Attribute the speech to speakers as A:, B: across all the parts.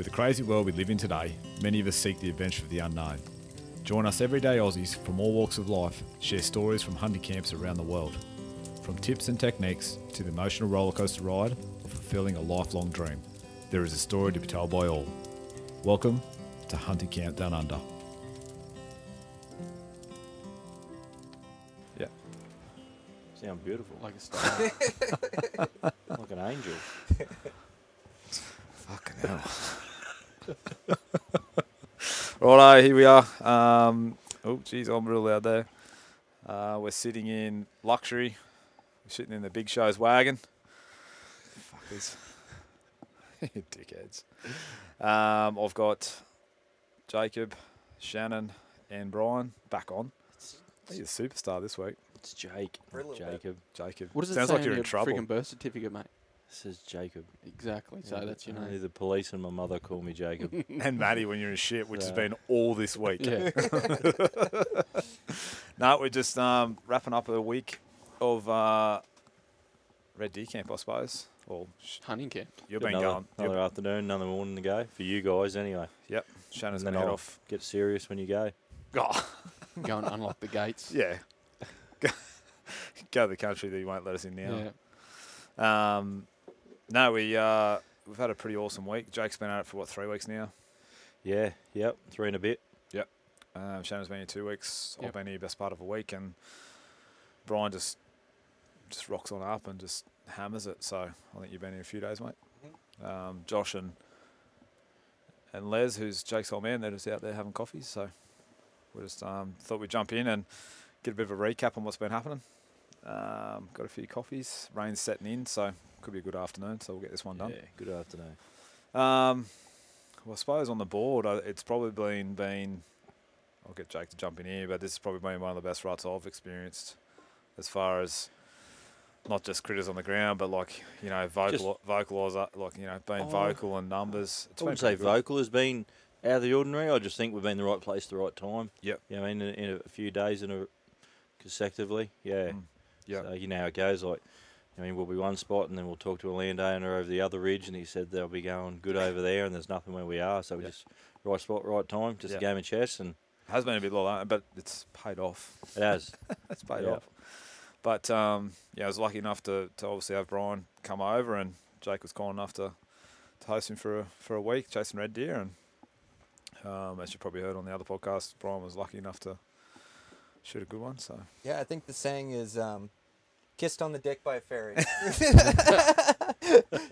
A: With the crazy world we live in today, many of us seek the adventure of the unknown. Join us everyday Aussies from all walks of life share stories from hunting camps around the world. From tips and techniques to the emotional rollercoaster ride of fulfilling a lifelong dream, there is a story to be told by all. Welcome to Hunting Camp Down Under. Yeah.
B: Sound beautiful.
C: Like a star.
B: Like an angel.
A: Fucking hell. Righto, here we are. Um, oh, geez, I'm real loud there. Uh, we're sitting in luxury. We're sitting in the big show's wagon. Fuckers. Dickheads. Um, I've got Jacob, Shannon, and Brian back on. He's a superstar this week.
B: It's Jake.
D: For a little bit.
B: Jacob.
A: Jacob.
C: What does it
A: Sounds
C: say
A: like
C: on
A: you're in
C: your
A: trouble.
C: freaking birth certificate, mate?
B: This is Jacob.
C: Exactly. So that's your
B: Only
C: name.
B: the police and my mother call me Jacob.
A: and Maddie when you're in shit, which has
B: So-
A: been all this week.
C: Yeah.
A: no, we're just um, wrapping up a week of uh, Red Deer Camp, I suppose. Or sh-
C: Hunting camp.
A: you've been
B: another,
A: going.
B: another
A: You've,
B: afternoon, another morning to go for you guys anyway.
A: yep, Shannon's
B: and
A: going
B: then
A: to head
B: I'll
A: off.
B: get serious when you go.
A: Oh,
C: Go and unlock the gates.
A: yeah. Go, go to the country that you won't let us in
C: Yeah.
A: now. Um, no, we, uh, we've had a pretty awesome week. Jake's been at it for, what, three weeks now?
B: Yeah, yep, three and a bit.
A: Um, Shannon's been here two weeks. I've
C: Yep.
A: been here best part of a week, and Brian just just rocks on up and just hammers it. So I think you've been here a few days, mate. Um, Josh and and Les, who's Jake's old man, they're just out there having coffees. So we just um, thought we'd jump in and get a bit of a recap on what's been happening. Um, got a few coffees. Rain's setting in, so could be a good afternoon. So we'll get this one done.
B: Yeah, good afternoon.
A: Um, well, I suppose on the board, uh, it's probably been been. I'll get Jake to jump in here, but this has probably been one of the best ruts I've experienced, as far as not just critters on the ground, but like you know, vocal, vocalize, like you know, being
B: Oh.
A: vocal and numbers. It's
B: I wouldn't say vocal has been out of the ordinary. I just think we've been in the right place at the right time.
A: Yep.
B: You know, I mean, in, in a few days in a consecutively. Yeah.
A: Mm. Yep.
B: So you know how it goes. Like, I mean, we'll be one spot, and then we'll talk to a landowner over the other ridge, and he said they'll be going good over there, and there's nothing where we are. So we
A: Yep.
B: just right spot, right time, just
A: Yep.
B: a game of chess, and it
A: has been a bit like that, but it's paid off.
B: it has.
A: it's paid
B: Yep.
A: off. But um, yeah, I was lucky enough to, to obviously have Brian come over, and Jake was kind enough to, to host him for a, for a week chasing red deer. And um, as you probably heard on the other podcast, Brian was lucky enough to shoot a good one. So
D: Yeah, I think the saying is um, kissed on the dick by a fairy.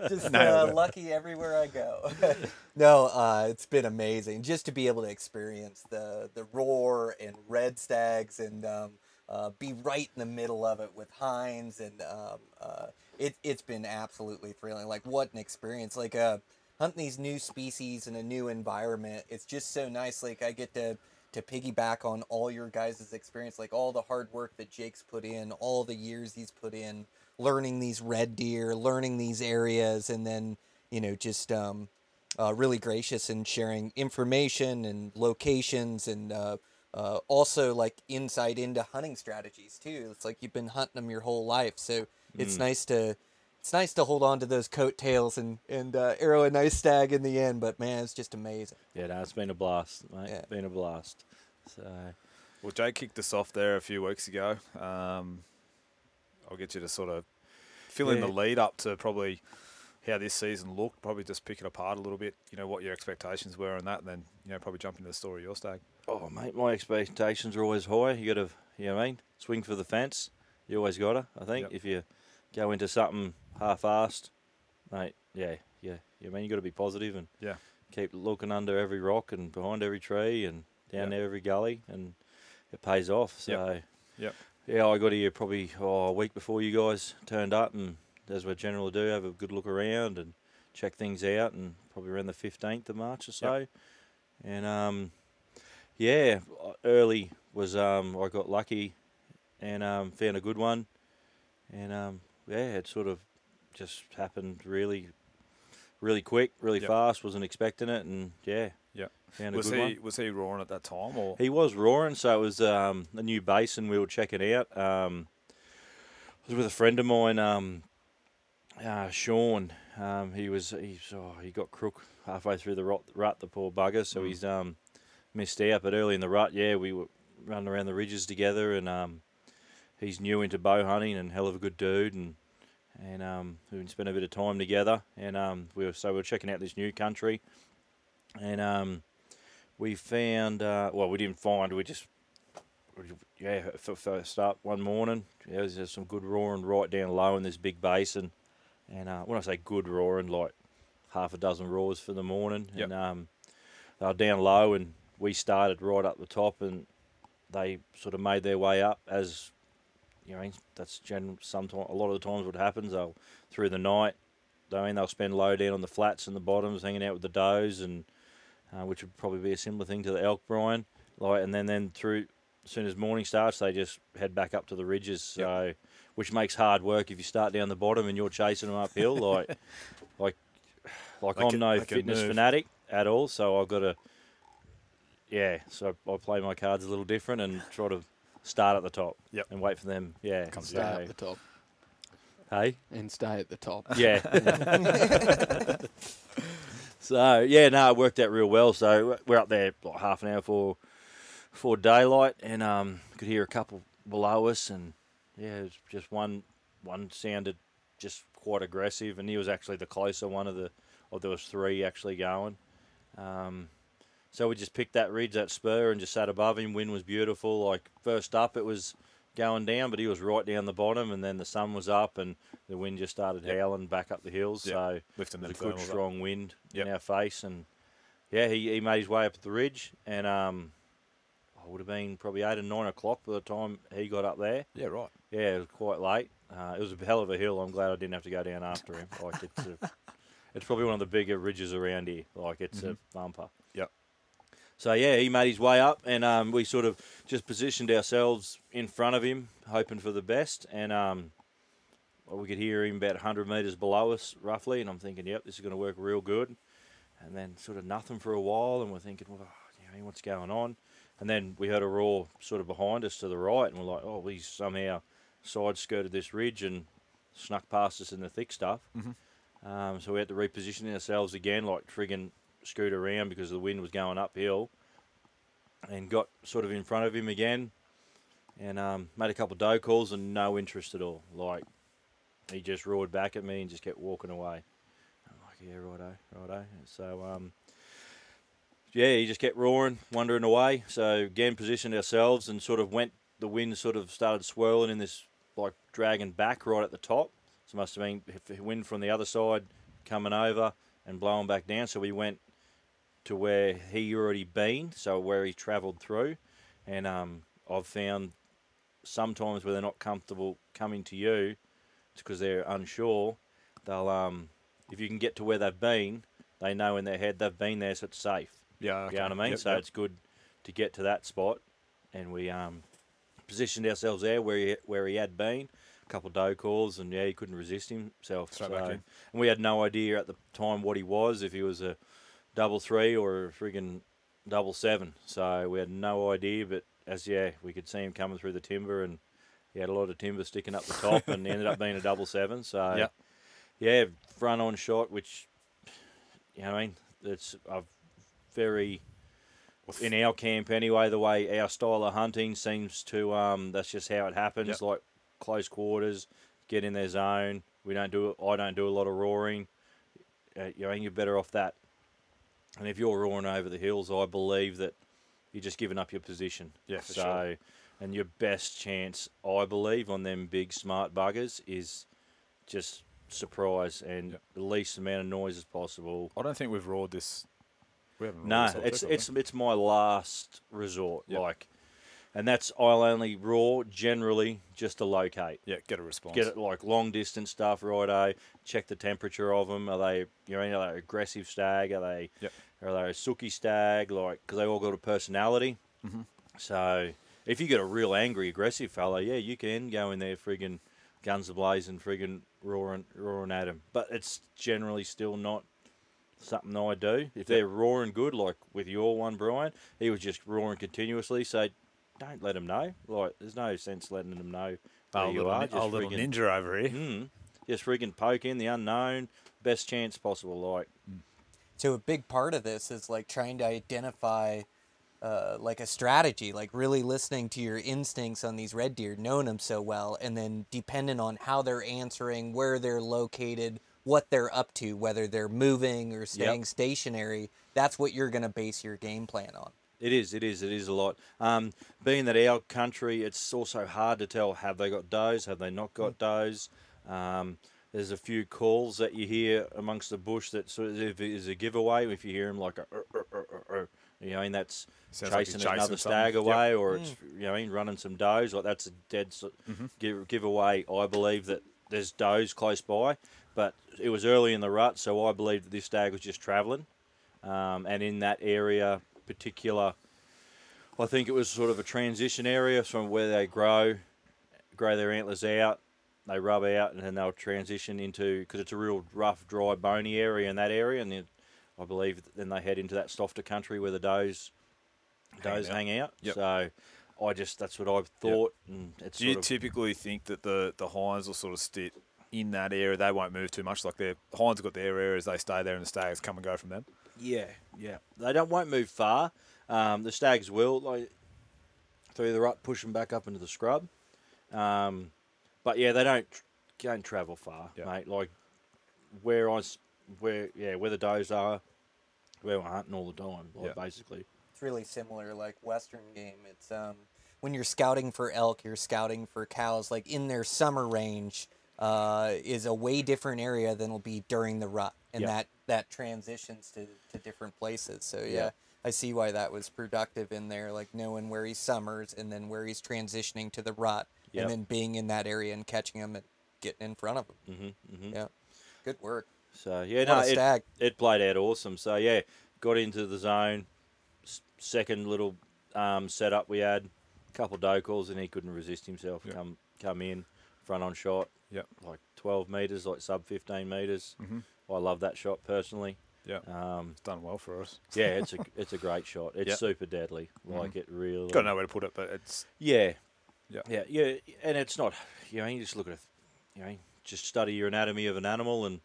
D: Just uh, lucky everywhere I go. no, uh, it's been amazing just to be able to experience the the roar and red stags and um, uh, be right in the middle of it with hinds and um, uh, it it's been absolutely thrilling. Like what an experience! Like uh, hunting these new species in a new environment. It's just so nice. Like I get to to piggyback on all your guys' experience, like all the hard work that Jake's put in, all the years he's put in, learning these red deer, learning these areas, and then you know just um, uh, really gracious in sharing information and locations and uh, uh, also like insight into hunting strategies too. It's like you've been hunting them your whole life, so it's
B: Mm.
D: nice to it's nice to hold on to those coattails and and uh, arrow a nice stag in the end. But man, it's just amazing.
B: Yeah, no, it's been a blast, mate.
D: Yeah.
B: Been a blast. So
A: well, Jake kicked us off there a few weeks ago. Um, I'll get you to sort of fill in the lead up to probably how this season looked. Probably just pick it apart a little bit. You know what your expectations were and that, and then you know probably jump into the story of your stag.
B: Oh, mate, my expectations are always high. You got to, you know what I mean? Swing for the fence. You always got to, I think.
A: Yep.
B: If you go into something half-assed, mate, yeah, yeah. You mean you got to be positive and
A: Yeah.
B: keep looking under every rock and behind every tree and down
A: Yep.
B: every gully, and it pays off. So,
A: Yep. Yep.
B: yeah, I got here probably oh, a week before you guys turned up, and as we generally do, have a good look around and check things out, and probably around the fifteenth of March or so, and um, yeah, early was um, I got lucky and um, found a good one, and um, yeah, it sort of just happened really, really quick, really
A: Yep.
B: fast. Wasn't expecting it, and yeah,
A: yeah.
B: found a
A: Was
B: good
A: he
B: one.
A: was he roaring at that time or?
B: He was roaring, so it was um, a new basin. We were checking out. Um, I was with a friend of mine, um, uh, Sean. Um, he was he's, oh, he got crook halfway through the rut, rut the poor bugger, so
A: Mm.
B: he's um, missed out. But early in the rut, yeah, we were running around the ridges together, and um, he's new into bow hunting and hell of a good dude, and and um, we spent a bit of time together, and um, we were so we were checking out this new country, and um, we found uh, well, we didn't find, we just yeah, first up one morning, yeah, there's just some good roaring right down low in this big basin, and uh, when I say good roaring, like half a dozen roars for the morning,
A: Yep.
B: and um, they were down low, and we started right up the top, and they sort of made their way up as you know that's gen sometimes a lot of the times what happens they'll through the night I mean they'll spend low down on the flats and the bottoms hanging out with the does and uh, which would probably be a similar thing to the elk Brian. Like and then then through as soon as morning starts they just head back up to the ridges. So which makes hard work if you start down the bottom and you're chasing them uphill like like like
A: They
B: I'm
A: can-
B: no fitness fanatic at all so I've got to yeah so I play my cards a little different and try to start at the top
A: Yep.
B: and wait for them yeah
A: Come
C: Stay at the top
B: hey
C: and stay at the top.
B: yeah. so yeah, no, it worked out real well. So we're up there like half an hour for for daylight, and um, could hear a couple below us, and yeah, it was just one one sounded just quite aggressive, and he was actually the closer one of the. Or there was three actually going. Um, so we just picked that ridge, that spur, and just sat above him. Wind was beautiful. Like first up, it was going down, but he was right down the bottom, and then the sun was up, and the wind just started
A: Yep.
B: howling back up the hills.
A: Yep.
B: So
A: Lifting
B: it was a good,
A: thermals up.
B: strong wind
A: Yep.
B: in our face, and yeah, he, he made his way up the ridge, and um, I would have been probably eight or nine o'clock by the time he got up there.
A: Yeah, right.
B: Yeah, it was quite late. Uh, it was a hell of a hill. I'm glad I didn't have to go down after him. Like it's, a, it's probably one of the bigger ridges around here. Like it's a bumper. So yeah, he made his way up, and um, we sort of just positioned ourselves in front of him, hoping for the best. And um, we could hear him about 100 metres below us, roughly. And I'm thinking, yep, this is going to work real good. And then sort of nothing for a while, and we're thinking, well, you know, what's going on? And then we heard a roar sort of behind us to the right, and we're like, oh, he's somehow side skirted this ridge and snuck past us in the thick stuff.
A: Mhm.
B: Um, so we had to reposition ourselves again, like friggin' scoot around because the wind was going uphill, and got sort of in front of him again, and um, made a couple of doe calls and no interest at all. Like he just roared back at me and just kept walking away. I'm like, yeah, righto, righto. So um, yeah, he just kept roaring, wandering away. So again, positioned ourselves and sort of went. The wind sort of started swirling in this like dragging back right at the top. So must have been wind from the other side coming over and blowing back down. So we went to where he already been, so where he travelled through. And um, I've found sometimes where they're not comfortable coming to you, it's because they're unsure. They'll um, if you can get to where they've been, they know in their head they've been there, so it's safe.
A: Yeah, okay.
B: You know what I mean?
A: Yep,
B: so
A: yep.
B: it's good to get to that spot, and we um, positioned ourselves there where he where he had been. A couple of doe calls, and yeah, he couldn't resist himself. So, and we had no idea at the time what he was, if he was a double three or a friggin' double seven. So we had no idea, but as yeah, we could see him coming through the timber, and he had a lot of timber sticking up the top, and ended up being a double seven. So
A: Yep.
B: yeah, front on shot, which you know, what I mean, it's a very in our camp anyway. The way our style of hunting seems to, um, that's just how it happens.
A: Yep.
B: Like close quarters, get in their zone. We don't do. I don't do a lot of roaring. Uh, you know, you're better off that. And if you're roaring over the hills, I believe that you're just giving up your position.
A: Yeah, for
B: so,
A: sure.
B: and your best chance, I believe, on them big smart buggers is just surprise and
A: Yep.
B: the least amount of noise as possible.
A: I don't think we've roared this. We haven't. roared
B: No, it's it's it's my last resort.
A: Yep.
B: Like, and that's I'll only roar generally just to locate.
A: Yeah, get a response.
B: Get it like long distance stuff, righto. Check the temperature of them. Are they, you know, are they aggressive stag? Are they,
A: Yep.
B: are they a sooky stag? Like, because they all got a personality.
A: Mm-hmm.
B: So if you get a real angry, aggressive fella, yeah, you can go in there, friggin' guns ablazing, friggin' roaring, roaring at him. But it's generally still not something I do. If they're roaring good, like with your one, Brian, he was just roaring continuously. So don't let them know. Like, there's no sense letting them know where
A: Our
B: you
A: little,
B: are. Just
A: our little
B: friggin-
A: ninja over here.
B: Mm. just friggin' poke in the unknown, best chance possible. Like,
D: So a big part of this is like trying to identify uh, like a strategy, like really listening to your instincts on these red deer, knowing them so well, and then dependent on how they're answering, where they're located, what they're up to, whether they're moving or staying stationary. That's what you're gonna base your game plan on.
B: It is, it is, it is a lot. Um, being that our country, it's also hard to tell have they got does, have they not got does. Um, there's a few calls that you hear amongst the bush that sort of is a giveaway. If you hear them like a, "Er, er, er, er, er," you know, and that's
A: Sounds like
B: chasing
A: chasing
B: another
A: something.
B: stag
A: Yep.
B: away, or it's you know, running some does. Like that's a dead s give, giveaway. I believe that there's does close by, but it was early in the rut, so I believe that this stag was just travelling, um, and in that area particular. I think it was sort of a transition area from where they grow, grow their antlers out, they rub out, and then they'll transition into because it's a real rough, dry, bony area in that area, and then I believe then they head into that softer country where the does
A: Hang
B: does
A: out.
B: hang out.
A: Yep.
B: So I just that's what I've thought, and it's
A: Do you typically think that the the hinds will sort of sit in that area? They won't move too much. Like their hinds have got their areas, they stay there, and the stags come and go from them.
B: Yeah, yeah. They don't won't move far. Um, the stags will like through the rut, push them back up into the scrub. Um, but yeah, they don't don't travel far,
A: Yeah.
B: mate. Like where I s- where yeah where the does are, where we're hunting all the time, like,
A: Yeah.
B: basically.
D: It's really similar, like Western game. It's um, when you're scouting for elk, you're scouting for cows. Like in their summer range, uh, is a way different area than will be during the rut, and
B: Yeah.
D: that that transitions to, to different places. So yeah,
B: Yeah.
D: I see why that was productive in there, like knowing where he summers and then where he's transitioning to the rut,
B: Yep.
D: and then being in that area and catching him and getting in front of him.
B: Mm-hmm, mm-hmm.
D: Yeah, good work.
B: So yeah,
D: What
B: no,
D: a
B: it,
D: stag.
B: it played out awesome. So yeah, got into the zone. Second little um, setup we had, a couple doe calls, and he couldn't resist himself.
A: Yep.
B: Come come in, front on shot.
A: Yep.
B: Like twelve meters, like sub fifteen meters.
A: Mhm.
B: I love that shot personally.
A: Yeah,
B: Um,
A: it's done well for us.
B: yeah, it's a it's a great shot. It's
A: Yep.
B: super deadly. Like it really.
A: Got to know where to put it, but it's
B: Yeah.
A: Yeah.
B: Yeah, yeah, and it's not. You know, you just look at it. You know, just study your anatomy of an animal, and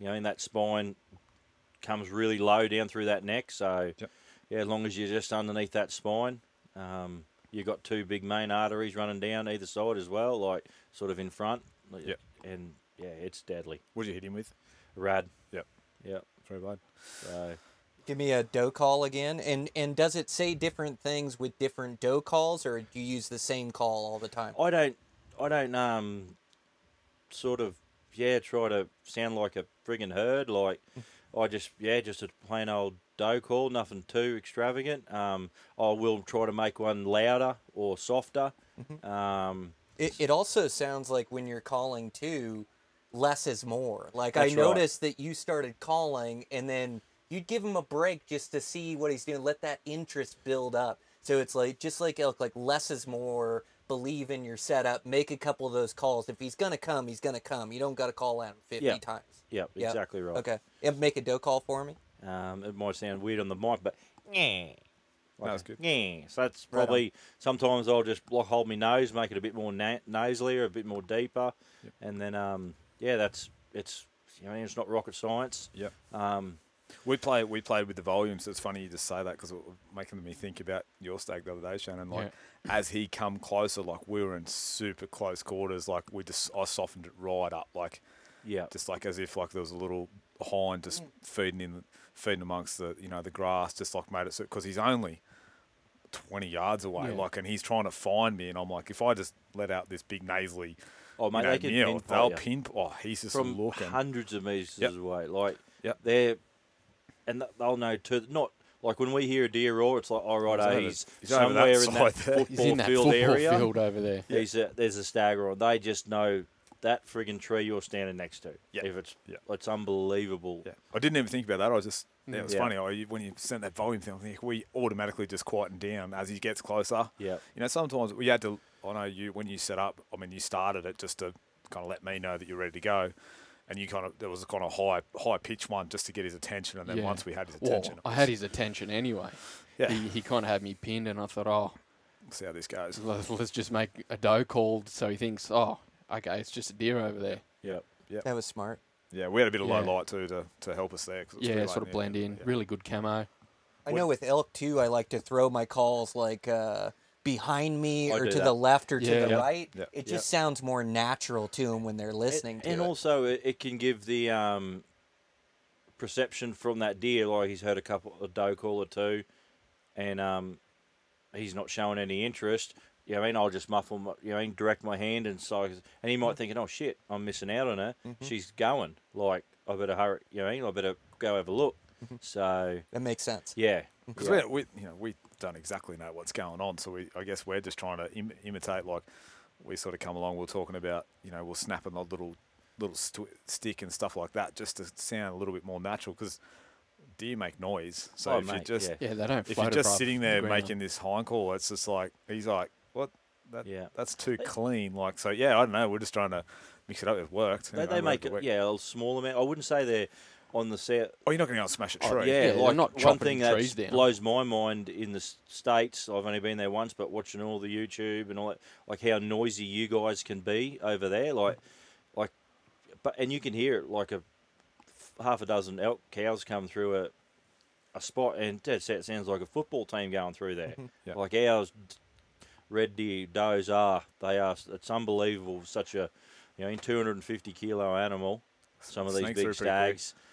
B: you know, and that spine comes really low down through that neck. So,
A: Yep.
B: yeah, as long as you're just underneath that spine, um, you've got two big main arteries running down either side as well, like sort of in front.
A: Yep.
B: And yeah, it's deadly.
A: what did you hit him with?
B: Rad.
A: Yep.
B: Yep.
A: Very blade.
B: So
D: Give me a doe call again, and and does it say different things with different doe calls, or do you use the same call all the time?
B: I don't, I don't, um, sort of, yeah, try to sound like a friggin' herd. Like, I just, yeah, just a plain old doe call, nothing too extravagant. Um, I will try to make one louder or softer. Um,
D: It, it also sounds like when you're calling too, less is more. Like
B: That's
D: I
B: right.
D: noticed that you started calling and then you'd give him a break just to see what he's doing, let that interest build up. So it's like just like elk, like less is more. Believe in your setup. Make a couple of those calls. If he's gonna come, he's gonna come. You don't got to call at him fifty
B: Yeah.
D: times.
B: yep,
D: Yep.
B: exactly right.
D: Okay. Yeah, make a doe call for me.
B: Um, it might sound weird on the mic, but yeah.
A: No, that's good.
B: Yeah, so that's
D: Right
B: probably sometimes I'll just block hold my nose, make it a bit more na- nasalier, a bit more deeper,
A: Yep.
B: and then um, yeah, that's it's you know it's not rocket science.
A: Yep.
B: Um,
A: We play. We played with the volumes. It's funny you just say that because it was making me think about your stake the other day, Shannon. Like as he come closer, like we were in super close quarters. Like we just, I softened it right up. Like
B: yeah,
A: just like as if like there was a little hind just feeding in, feeding amongst the you know the grass, just like made it so because he's only twenty yards away.
C: Yeah.
A: Like and he's trying to find me, and I'm like, if I just let out this big nasally,
B: oh mate,
A: you know,
B: they can
A: meow,
B: pinpoint
A: they'll
B: you
A: pin. Oh, he's just
B: from
A: looking.
B: hundreds of meters
A: Yep.
B: away. Like
A: Yep.
B: they're and they'll know too. Not like when we hear a deer roar, it's like, all right,
A: He's
B: oh,
A: over-
B: he's,
A: he's that
B: somewhere in that
A: there.
B: football
C: He's in that
B: field
C: football
B: area.
C: field over there.
B: He's a, there's a stagger on. They just know that frigging tree you're standing next to.
A: Yeah.
B: If it's
A: Yeah.
B: it's unbelievable.
A: Yeah, I didn't even think about that. I was just, yeah, it was
B: Yeah.
A: funny. I, when you sent that volume thing, I think we automatically just quieten down as he gets closer.
B: Yeah.
A: You know, sometimes we had to. I know you when you set up. I mean, you started it just to kind of let me know that you're ready to go, and you kind of there was a kind of high high pitch one just to get his attention, and then
C: Yeah.
A: once we had his
C: Well,
A: attention, it
C: I had his attention anyway.
A: Yeah.
C: He, he kind of had me pinned, and I thought, oh,
A: We'll see how this goes.
C: let's let's just make a doe call so he thinks, oh, okay, it's just a deer over there.
B: Yeah.
A: Yep.
D: That was smart.
A: Yeah, we had a bit of low
C: Yeah.
A: light too to, to help us there. 'cause it was
C: Yeah,
A: pretty
C: sort of blend
A: the
C: in.
A: evening.
C: Really good camo.
D: I know with elk too, I like to throw my calls like uh, behind me
B: I
D: or to
B: that.
D: the left or to the
C: Yeah.
D: right.
A: Yeah.
D: It
B: Yeah.
D: just sounds more natural to them when they're listening
B: and,
D: to
B: and
D: it.
B: also it, it can give the um, perception from that deer like he's heard a couple a doe call or two, and um, he's not showing any interest. You know I mean? I'll just muffle, my, you know, what I mean, direct my hand and so, and he
D: Mm-hmm.
B: might thinking, oh shit, I'm missing out on her. She's going. Like I better hurry. You know I mean? I better go have a look.
D: Mm-hmm.
B: So
D: that makes sense.
B: yeah,
A: Because
B: yeah.
A: we, we, you know, we don't exactly know what's going on, so we, I guess we're just trying to Im- imitate. Like we sort of come along, we're talking about, you know, we're snapping a little, little st- stick and stuff like that, just to sound a little bit more natural. Because deer make noise, so
B: Oh,
A: if you
B: mate,
A: just,
B: yeah.
C: Yeah, they don't
A: if
C: float
A: you're just sitting there
C: ground.
A: making this hind call, it's just like he's like, what? That,
B: Yeah.
A: that's too clean. Like so, yeah, I don't know. We're just trying to mix it up. It worked. you
B: they,
A: know,
B: they make it
A: week.
B: yeah a small amount. I wouldn't say they're on the set.
A: Oh, you're not going to go and smash a oh, tree.
B: Oh, yeah,
C: Yeah, they're
B: like
C: not
B: one thing that blows my mind in the states. I've only been there once, but watching all the YouTube and all that, like how noisy you guys can be over there, like, like, but and you can hear it like a half a dozen elk cows come through a a spot, and dead set sounds like a football team going through there.
A: Yeah.
B: Like ours, red deer does are they are. It's unbelievable. Such a you know, in 250 kilo animal. Some of these
A: Sneak
B: big
A: through pretty quick.
B: stags with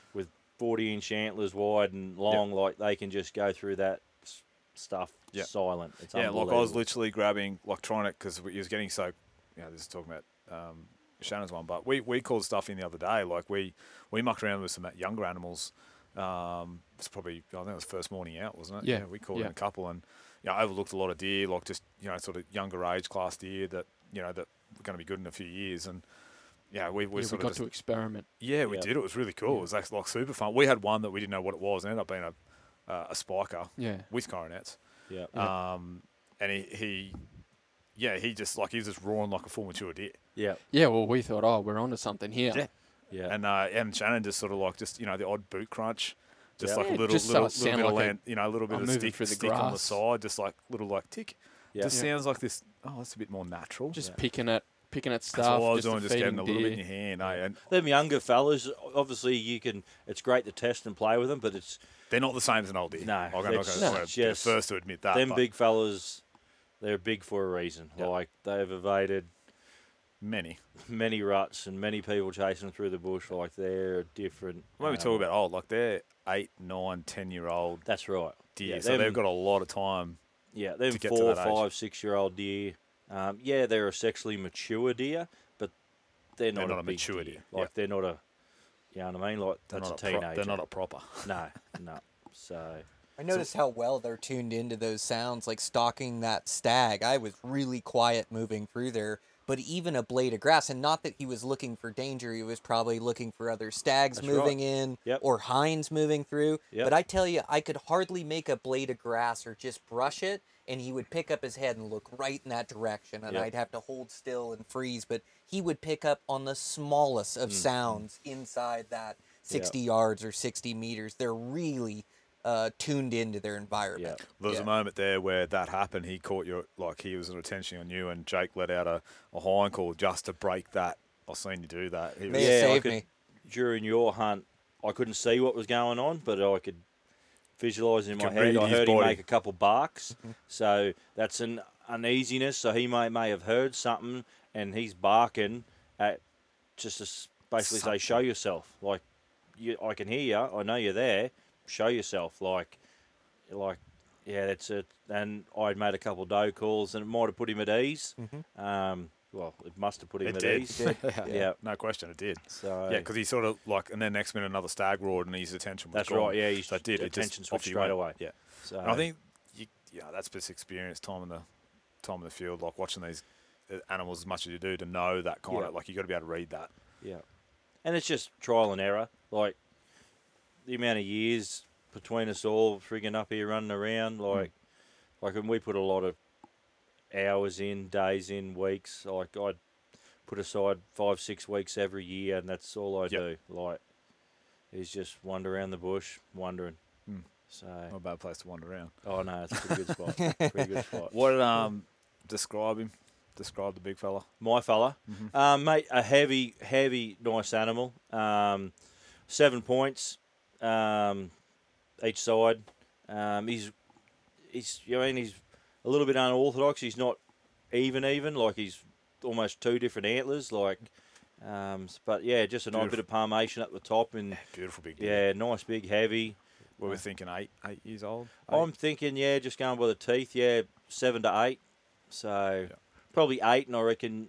B: 40 inch antlers wide and long, like they can just go through that stuff
A: Yeah.
B: silent. It's
A: Yeah, like I was literally grabbing, like trying to, because he was getting so, you know, this is talking about um, Shannon's one, but we, we called stuff in the other day. Like we, we mucked around with some younger animals. Um, it's probably, I think it was first morning out, wasn't it?
C: Yeah,
A: we called in a couple and, you know, overlooked a lot of deer, like just, you know, sort of younger age class deer that, you know, that were going to be good in a few years. And, yeah, we, we
C: Yeah, we got
A: of just,
C: to experiment.
A: yeah, we
B: Yeah.
A: did. It was really cool. It was like, like super fun. We had one that we didn't know what it was. It ended up being a, uh, a spiker
C: Yeah.
A: with coronets.
B: yeah.
C: Yeah.
A: Um, and he, he, yeah, he just like he was just roaring like a full mature deer.
B: yeah.
C: Yeah, well, we thought, oh, we're onto something here.
A: Yeah.
B: Yeah.
A: And uh, and Shannon just sort of like just you know the odd boot crunch, just
B: Yeah.
A: like
C: Yeah,
A: a little
C: just so
A: little,
C: it
A: little
C: sound
A: bit of
C: like a-
A: land, you know, a little bit
C: I'm
A: of
C: moving
A: stick,
C: through the
A: stick on the side, just like little like tick.
B: Yeah.
A: Just
C: Yeah.
A: sounds like this. Oh, that's a bit more natural.
C: Just
B: Yeah.
C: picking at picking at stuff.
A: that's all I was
C: just
A: doing, just getting a
C: feeding
A: little bit in
C: deer.
A: your hand. Eh? And
B: Them younger fellas, obviously, you can. It's great to test and play with them, but it's
A: they're not the same as an old deer.
B: No,
A: I'm not
B: they're
A: going
B: just-
A: to be first to admit that.
B: them
A: but
B: big fellas. They're big for a reason.
A: Yeah.
B: Like they've evaded
A: many.
B: many ruts and many people chasing through the bush. Like they're different.
A: When we
B: um,
A: talk about old, like they're eight, nine, ten year old
B: that's right.
A: deer,
B: Yeah,
A: so
B: them-
A: they've got a lot of time.
B: Yeah, them
A: to get to
B: four,
A: that age.
B: five, six year old deer. Um, yeah, they're a sexually mature deer, but they're not,
A: They're not
B: a,
A: a
B: big
A: mature
B: deer.
A: deer,
B: Like
A: yeah.
B: they're not a. You know what I mean? Like
A: They're
B: that's a
A: not pro-
B: teenager.
A: they're not a proper.
B: no, no. So
D: I noticed how well they're tuned into those sounds, like stalking that stag. I was really quiet moving through there, but even a blade of grass, and not that he was looking for danger, he was probably looking for other stags
B: That's right.
D: moving in
B: Yep.
D: or hinds moving through.
B: Yep.
D: But I tell you, I could hardly make a blade of grass or just brush it, and he would pick up his head and look right in that direction, and
B: Yep.
D: I'd have to hold still and freeze. But he would pick up on the smallest of mm. sounds inside that 60 yards or 60 meters. They're really uh, tuned into their environment.
A: There was
D: Yeah.
A: a moment there where that happened. He caught you, like he was attention on you, and Jake let out a, a hind call just to break that. I've seen you do that. He was,
B: Yeah,
D: saved
B: could-
D: me.
B: during your hunt, I couldn't see what was going on, but I could visualize in my head. I
A: his
B: heard him make a couple barks, so that's an uneasiness. So he may may have heard something, and he's barking at just to s- basically say, "Show yourself." Like, you, I can hear you. I know you're there. Show yourself. Like, like, yeah, that's it. And I'd made a couple doe calls, and it might have put him at ease. Um, well, it must have put him
A: It
B: at
A: did.
B: ease.
A: yeah,
B: Yeah.
A: no question, it did.
B: So
A: Yeah, because he sort of like, and then next minute another stag roared, and his attention was
B: That's
A: gone.
B: right, yeah, his
A: so it did. It
B: attention
A: just
B: switched straight
A: went.
B: away.
A: Yeah,
B: so
A: and I think, you, yeah, that's just experience, time in the time in the field, like watching these uh, animals as much as you do to know that kind
B: Yeah.
A: of like you got to be able to read that.
B: Yeah, and it's just trial and error. Like the amount of years between us all frigging up here running around, like like when we put a lot of hours in, days in, weeks. Like I'd put aside five, six weeks every year, and that's all I
A: Yep.
B: do. Like is just wander around the bush, wandering.
A: Hmm.
B: So
A: Not a bad place to wander around.
B: oh no, it's a pretty good spot. pretty good spot.
A: What um describe him describe the big fella.
B: my fella,
A: Mhm.
B: um, mate. A heavy, heavy, nice animal. Um, seven points, um, each side. Um, he's he's you know I mean he's a little bit unorthodox. He's not even even like he's almost two different antlers. Like, um, but yeah, just a nice bit of palmation up the top and
A: Beautiful big. deer.
B: yeah, nice big heavy.
A: We were thinking eight, eight years old.
B: I'm thinking, yeah, just going by the teeth, yeah, seven to eight. So
A: Yeah.
B: probably eight, and I reckon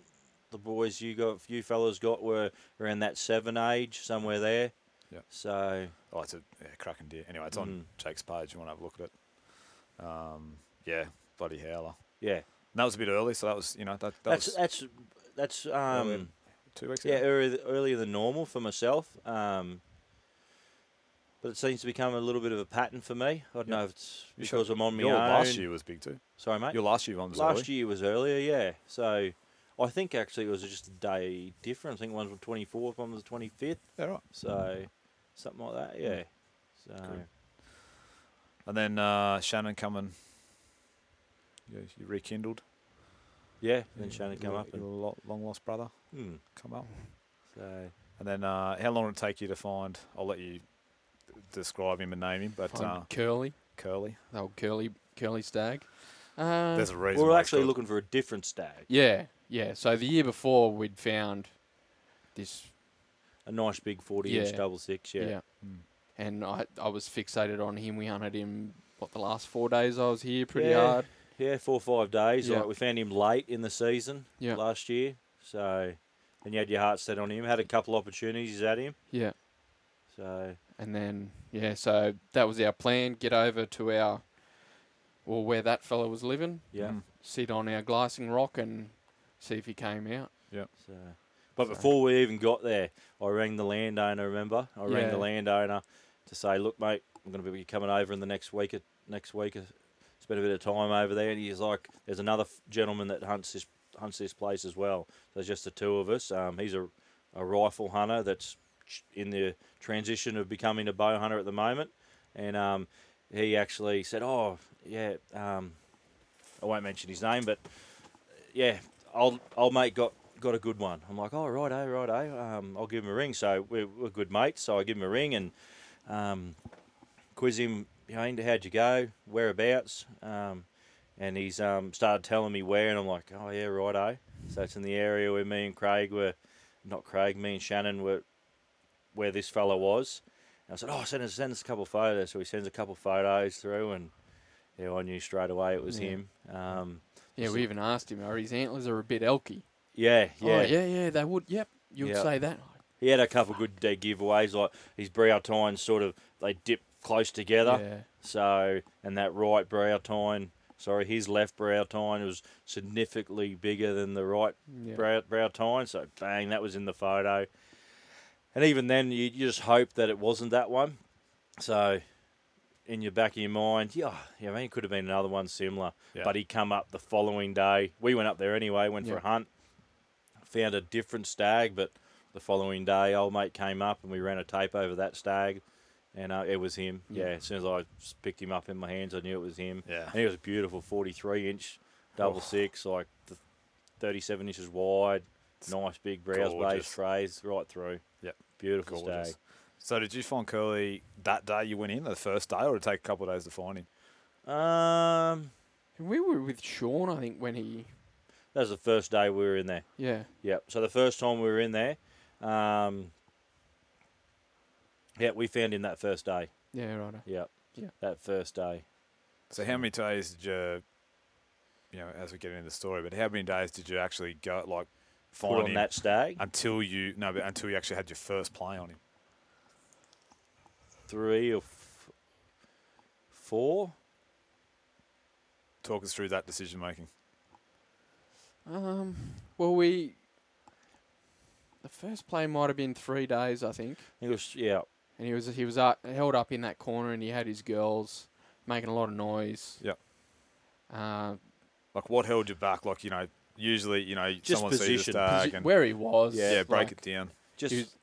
B: the boys you got, you fellas got were around that seven age, somewhere there.
A: Yeah.
B: So
A: Oh, it's a yeah, cracking deer. Anyway, it's
B: Mm.
A: on Jake's page. You want to have a look at it? Um, yeah, bloody howler.
B: yeah,
A: And that was a bit early, so that was you know that, that
B: that's
A: was
B: that's that's um
A: two weeks
B: yeah
A: ago.
B: earlier, earlier than normal for myself. Um, but it seems to become a little bit of a pattern for me. I don't
A: Yeah.
B: know if it's because I'm on my
A: Your
B: own.
A: last year was big too.
B: Sorry, mate.
A: Your last year one was
B: Last
A: early.
B: year was earlier, yeah. So I think actually it was just a day different. I think one was the 24th, one was the 25th.
A: Yeah, right.
B: So something like that, yeah. So
A: Good. And then uh, Shannon coming. You, you rekindled.
B: yeah, and
A: then
B: Shannon come up
A: your
B: and
A: lo- long lost brother
B: hmm,
A: come up.
B: so
A: And then uh, how long did it take you to find? I'll let you describe him and name him, but
C: Find
A: uh,
C: Curly,
A: Curly.
C: the old Curly, Curly stag. Uh,
A: There's a
B: we
A: reason.
B: were
A: why
B: actually
A: called-
B: looking for a different stag,
C: yeah, yeah. So the year before we'd found this,
B: a nice big 40 inch double six, yeah.
C: yeah,
A: Mm.
C: and I I was fixated on him. We hunted him what the last four days I was here pretty
B: Yeah.
C: hard.
B: Yeah, four or five days.
C: Yeah.
B: Like we found him late in the season
C: Yeah.
B: last year. So and you had your heart set on him. Had a couple opportunities at him.
C: Yeah,
B: So
C: and then yeah, so that was our plan. Get over to our, well, where that fella was living.
B: yeah.
C: Sit on our glassing rock and see if he came out. Yeah.
B: So, but
C: So-
B: before we even got there, I rang the landowner. Remember, I rang the landowner to say, "Look, mate, I'm going to be coming over in the next week. Next week, uh, spend a bit of time over there." And he's like, "There's another gentleman that hunts this hunts this place as well. So there's just the two of us. Um, he's a a rifle hunter that's in the transition of becoming a bow hunter at the moment, and um, he actually said, "Oh, yeah." Um, I won't mention his name, but yeah, old old mate got got a good one. I'm like, oh righto, righto. Um, I'll give him a ring. So we're, we're good mates. So I give him a ring and um, quiz him. You know, how'd you go? Whereabouts? Um, and he's um, started telling me where, and I'm like, oh yeah, righto. So it's in the area where me and Craig were, not Craig, me and Shannon were, where this fella was. And I said, oh, send us send us a couple of photos. So he sends a couple of photos through, and yeah, I knew straight away it was
C: Yeah.
B: him. Um,
C: Yeah, we even asked him, are his antlers are a bit elky?
B: Yeah, yeah.
C: Oh, yeah, yeah, they would. Yep, you'd
B: Yeah.
C: say that.
B: He had a couple good uh, giveaways, like his brow tine sort of they dip close together.
C: Yeah.
B: So and that right brow tine, sorry, his left brow tine was significantly bigger than the right
C: Yeah.
B: brow, brow tine. So bang, that was in the photo. And even then, you, you just hope that it wasn't that one. So in your back of your mind, yeah, yeah, I mean, it could have been another one similar.
A: Yeah.
B: But he come up the following day. We went up there anyway, went for a hunt, found a different stag, but the following day, old mate came up and we ran a tape over that stag, and uh, it was him. Yeah.
C: Yeah.
B: as soon as I picked him up in my hands, I knew it was him.
A: Yeah.
B: And he was a beautiful 43 inch double
A: Oh.
B: six, like the 37 inches wide, nice big brows
A: gorgeous.
B: bez trez right through.
A: Yep.
B: Beautiful
A: Gorgeous.
B: stag.
A: So did you find Curly that day you went in, the first day, or did it take a couple of days to find him?
B: Um,
C: We were with Sean, I think, when he.
B: That was the first day we were in there.
C: Yeah.
B: Yep. So the first time we were in there, um, yeah, we found him that first day.
C: Yeah, right.
B: Yep.
C: Yeah.
B: That first day.
A: So how many days did you, you know, as we get into the story, but how many days did you actually go, like,
B: Put
A: find
B: on
A: him
B: that stag.
A: until you, no, but until you actually had your first play on him?
B: Three or f- four.
A: Talk us through that decision making.
C: Um. Well, we. The first play might have been three days, I think,
B: He was yeah.
C: and he was he was uh, held up in that corner, and he had his girls making a lot of noise.
A: Yep.
C: Uh,
A: Like, what held you back? Like, you know, usually, you know,
B: Just
A: someone sees
B: position.
A: a stag
C: posi-
A: and
C: where he was.
B: Yeah,
A: yeah, break
C: like-
A: it down.
B: Just
C: He was-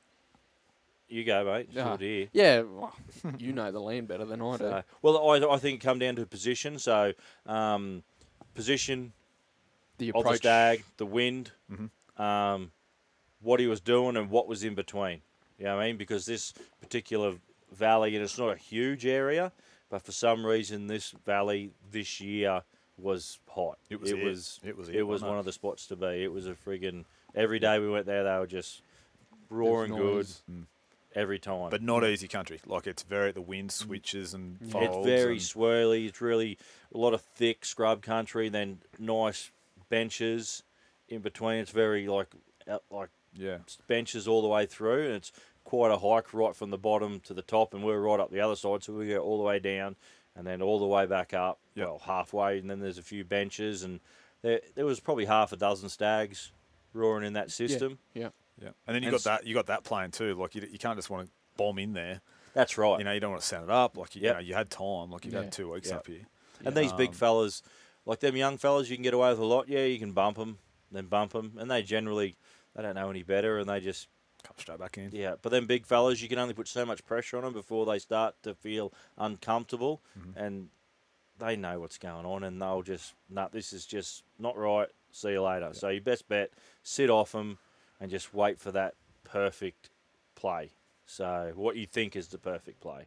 B: you go, mate.
C: Ah.
B: Sure dear.
C: Yeah, well, you know the land better than I do.
B: So, well, I, I think it come down to position. So, um, position,
C: the
B: of the
C: approach.
B: stag, the wind,
A: Mhm.
B: um, what he was doing, and what was in between. You know what I mean? Because this particular valley, and it's not a huge area, but for some reason, this valley this year was hot.
A: It was
B: It
A: it.
B: was.
A: It was
B: It,
A: it,
B: was one of the spots to be. It was a friggin' every day we went there, they were just roaring good
C: noise.
B: every time.
A: but not easy country. Like it's very the wind switches and folds.
B: It's very
A: and-
B: swirly. It's really a lot of thick scrub country. Then nice benches in between. It's very like like
A: yeah.
B: benches all the way through, and it's quite a hike right from the bottom to the top. And we're right up the other side, so we go all the way down and then all the way back up.
A: Yep.
B: Well, halfway, and then there's a few benches, and there there was probably half a dozen stags roaring in that system.
C: Yeah.
A: Yeah, and then you
B: And
A: got that you got that playing too. Like you, you can't just want to bomb in there.
B: That's right.
A: You know, you don't want to set it up. Like you,
B: Yep.
A: know, you had time. Like you
C: Yeah.
A: had two weeks
B: Yeah.
A: up here.
B: And these big
A: Um,
B: fellas, like them young fellas, you can get away with a lot. Yeah, you can bump them, then bump them, and they generally they don't know any better, and they just
A: Come straight back in.
B: yeah. But then big fellas, you can only put so much pressure on them before they start to feel uncomfortable,
A: Mhm.
B: and they know what's going on, and they'll just nah, this is just not right. See you later. So your best bet, sit off them, and just wait for that perfect play. So what you think is the perfect play.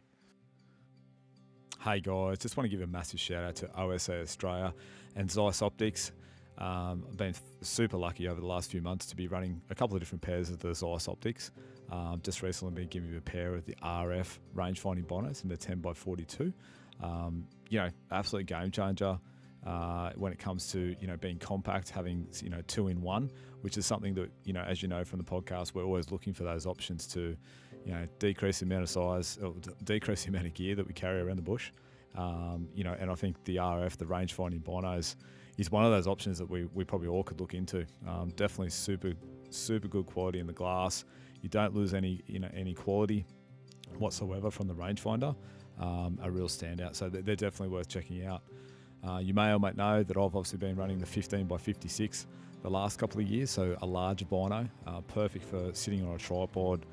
A: Hey guys, just want to give a massive shout out to OSA Australia and Zeiss Optics. Um, I've been super lucky over the last few months to be running a couple of different pairs of the Zeiss Optics. Um, just recently been giving you a pair of the RF range finding binos in the 10 by 42. Um, you know, absolute game changer uh, when it comes to you know being compact, having you know two in one, which is something that you know as you know from the podcast, we're always looking for those options to you know decrease the amount of size or decrease the amount of gear that we carry around the bush. Um, you know, and I think the RF, the range finding binos, is one of those options that we, we probably all could look into. Um, definitely super super good quality in the glass. You don't lose any you know any quality whatsoever from the rangefinder. Um, a real standout. So they're, they're definitely worth checking out. Uh, you may or may know that I've obviously been running the 15 by 56 the last couple of years, so a large bino, uh, perfect for sitting on a tripod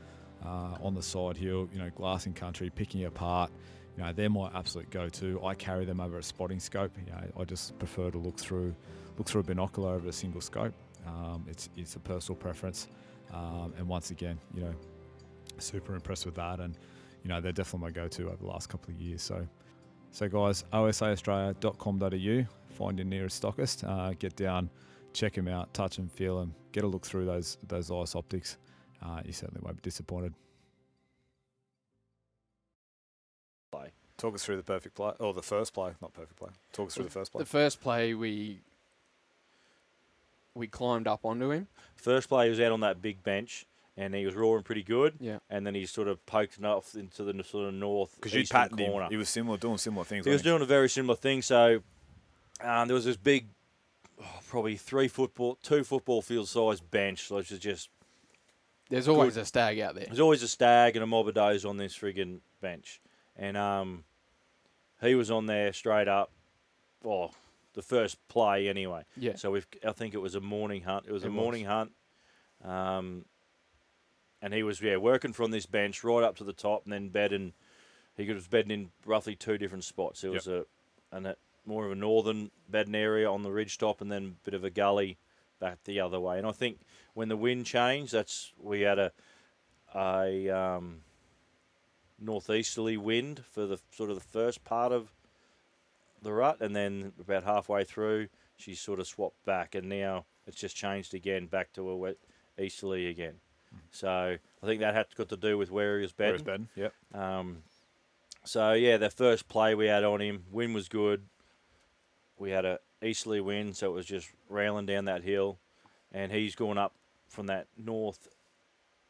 A: uh, on the side hill, you know, glassing country, picking apart. You know, they're my absolute go-to. I carry them over a spotting scope. You know, I just prefer to look through look through a binocular over a single scope. Um, it's it's a personal preference, um, and once again, you know, super impressed with that, and you know, they're definitely my go-to over the last couple of years. So. So, guys, osaaustralia.com.au, find your nearest stockist, uh, get down, check them out, touch them, feel them, get a look through those those Zeiss optics. Uh, you certainly won't be disappointed.
B: Play.
A: Talk us through the perfect play, or the first play, not perfect play. Talk us through the first play.
C: The first play we we climbed up onto him.
B: First play, he was out on that big bench, and he was roaring pretty good.
C: Yeah.
B: And then he sort of poked off into the sort of north
A: Because you
B: eastern
A: patterned
B: corner.
A: him. He was similar, doing similar things.
B: He was doing a very similar thing. So um, there was this big, oh, probably three football, two football field size bench, which is just
C: There's always a stag out there.
B: there's always a stag and a mob of does on this friggin' bench, and um, he was on there straight up. Well, the first play anyway.
C: Yeah.
B: So we've, I think it was a morning hunt. It was
C: It
B: a
C: was.
B: morning hunt, um, and he was yeah working from this bench right up to the top, and then bedding. He was bedding in roughly two different spots. It
A: Yep.
B: was a, and a, more of a northern bedding area on the ridge top, and then a bit of a gully back the other way. And I think when the wind changed, that's we had a a um, northeasterly wind for the sort of the first part of the rut, and then about halfway through, she sort of swapped back, and now it's just changed again back to a wet easterly again. So I think that had got to do with where he was
A: he?
B: Bedding.
A: Ben, yep.
B: Um, so yeah, the first play we had on him, wind was good. We had a easterly wind, so it was just railing down that hill, and he's going up from that north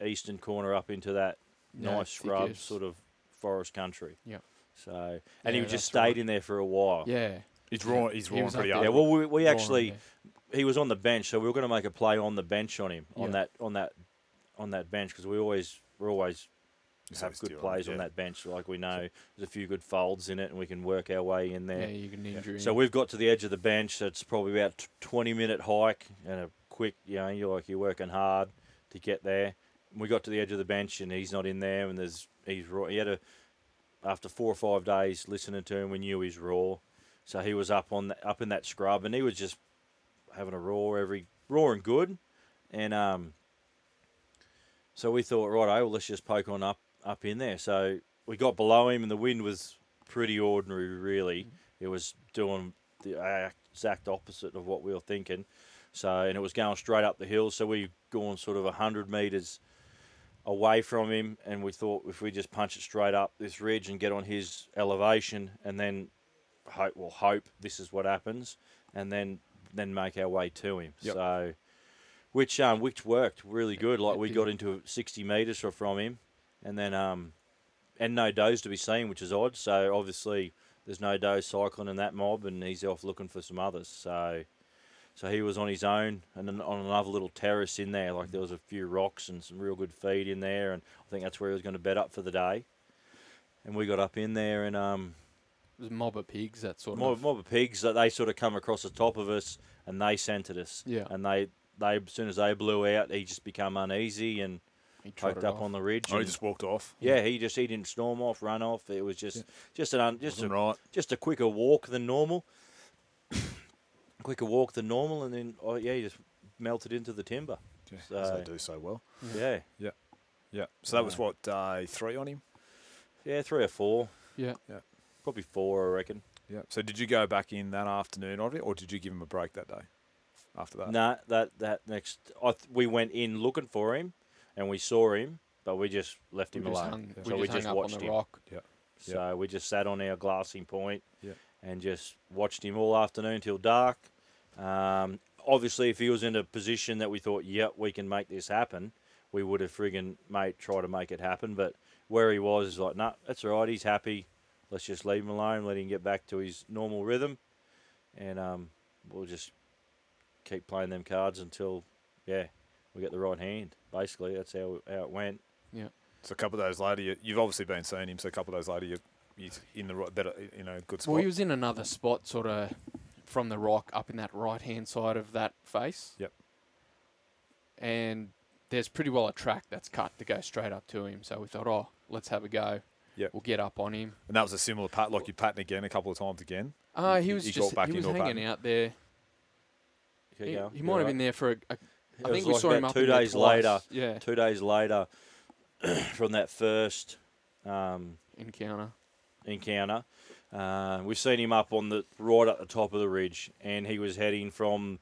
B: eastern corner up into that
C: Yeah,
B: nice scrub sort of forest country.
C: Yep.
B: So and
C: Yeah,
B: he just
C: that's right.
B: stayed in there for a while.
C: Yeah.
A: He's
C: Yeah.
A: raw. He's
C: He
A: raw
C: was
A: pretty
C: up
A: up.
B: Yeah, well, we, we actually he was on the bench, so we were going to make a play on the bench on him on
C: Yeah.
B: that on that on that bench because we always we always
A: Just
B: have
A: have
B: good
A: steal on
B: plays on
A: yeah.
B: that bench. Like we know there's a few good folds in it, and we can work our way in
C: Yeah,
B: there.
C: you can injure
B: So we've got to the edge of the bench. It's probably about t- 20 minute hike and a quick, you know, you're like you're working hard to get there. We got to the edge of the bench and he's not in there, and there's he's raw. He had a after four or five days listening to him, we knew he's raw. So he was up on the, up in that scrub, and he was just having a roar every roaring good, and um, so we thought, right, oh, well, let's just poke on up up in there. So we got below him, and the wind was pretty ordinary. Really, it was doing the exact opposite of what we were thinking. So, and it was going straight up the hill. So we gone sort of hundred meters away from him, and we thought if we just punch it straight up this ridge and get on his elevation, and then hope, well, hope this is what happens, and then then make our way to him.
A: Yep.
B: So, which um which worked really good. Like we got into sixty meters fro- from him, and then um and no does to be seen, which is odd. So obviously there's no doe cycling in that mob, and he's off looking for some others. So. So he was on his own and then on another little terrace in there. Like there was a few rocks and some real good feed in there, and I think that's where he was going to bed up for the day. And we got up in there, and um,
C: It was a mob of pigs that sort
B: mob,
C: of.
B: mob of pigs that they sort of come across the top of us, and they scented us.
C: Yeah.
B: And they they as soon as they blew out, he just became uneasy and
C: He
B: poked up
C: off.
B: on the ridge.
A: Oh, he just walked off.
B: yeah, he just he didn't storm off, run off. It was just
A: Yeah.
B: just an un, just a
A: Wasn't right.
B: just a quicker walk than normal. quicker walk than normal, and then oh yeah, he just melted into the timber.
A: Yeah,
B: So-
A: they do so well.
B: Yeah,
A: Yeah. Yeah. So that was what day three on him.
B: yeah, three or four,
C: Yeah. Yeah.
B: Probably four, I reckon.
A: Yeah. So did you go back in that afternoon of it, or did you give him a break that day? After that.
B: Nah, that that next, I th- we went in looking for him, and we saw him, but we just left
C: We
B: him
C: just
B: alone.
C: hung,
A: Yeah.
C: we
B: So we
C: just
B: just
C: hung up
B: watched
C: on the
B: him.
C: rock.
B: So we just sat on our glassing point
A: Yeah.
B: and just watched him all afternoon till dark. Um, obviously, if he was in a position that we thought, yep, we can make this happen, we would have friggin' mate try to make it happen. But where he was is like, nah, that's all right. He's happy. Let's just leave him alone. Let him get back to his normal rhythm, and um, we'll just keep playing them cards until, yeah, we get the right hand. Basically, that's how how it went. Yeah.
A: So a couple of days later, you, you've obviously been seeing him. So a couple of days later, you he's in the right, better, you know, good spot.
C: Well, he was in another spot, sort of from the rock up in that right hand side of that face.
A: Yep.
C: And there's pretty well a track that's cut to go straight up to him. So we thought, oh, let's have a go.
A: Yep.
C: We'll get up on him.
A: and that was a similar pat, like you patting again a couple of times again.
C: Uh,
A: He-
C: he was
A: he
C: just
A: back
C: he was hanging
A: pattern.
C: out there.
B: Keep
C: He,
B: going.
C: he might
B: all
C: have
B: right?
C: been there for a, a
B: It
C: I think we
B: like
C: saw him up
B: two days later.
C: Yeah,
B: Two days later, from that first um,
C: encounter.
B: encounter, uh, we've seen him up on the right at the top of the ridge, and he was heading from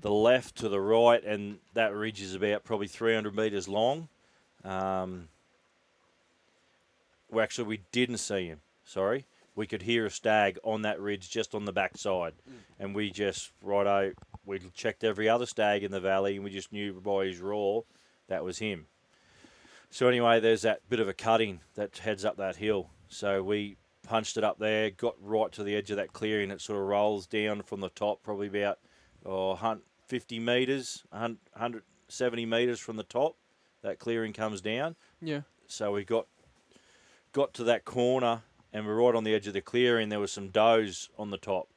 B: the left to the right, and that ridge is about probably 300 metres long. Um, well, actually, we didn't see him. Sorry, we could hear a stag on that ridge just on the back side, and we just righto. We checked every other stag in the valley, and we just knew by his roar that was him. So anyway, there's that bit of a cutting that heads up that hill. So we punched it up there, got right to the edge of that clearing. It sort of rolls down from the top, probably about oh, hun- 50 metres, 170 metres from the top. That clearing comes down.
C: Yeah.
B: So we got got to that corner, and we're right on the edge of the clearing. There was some does on the top,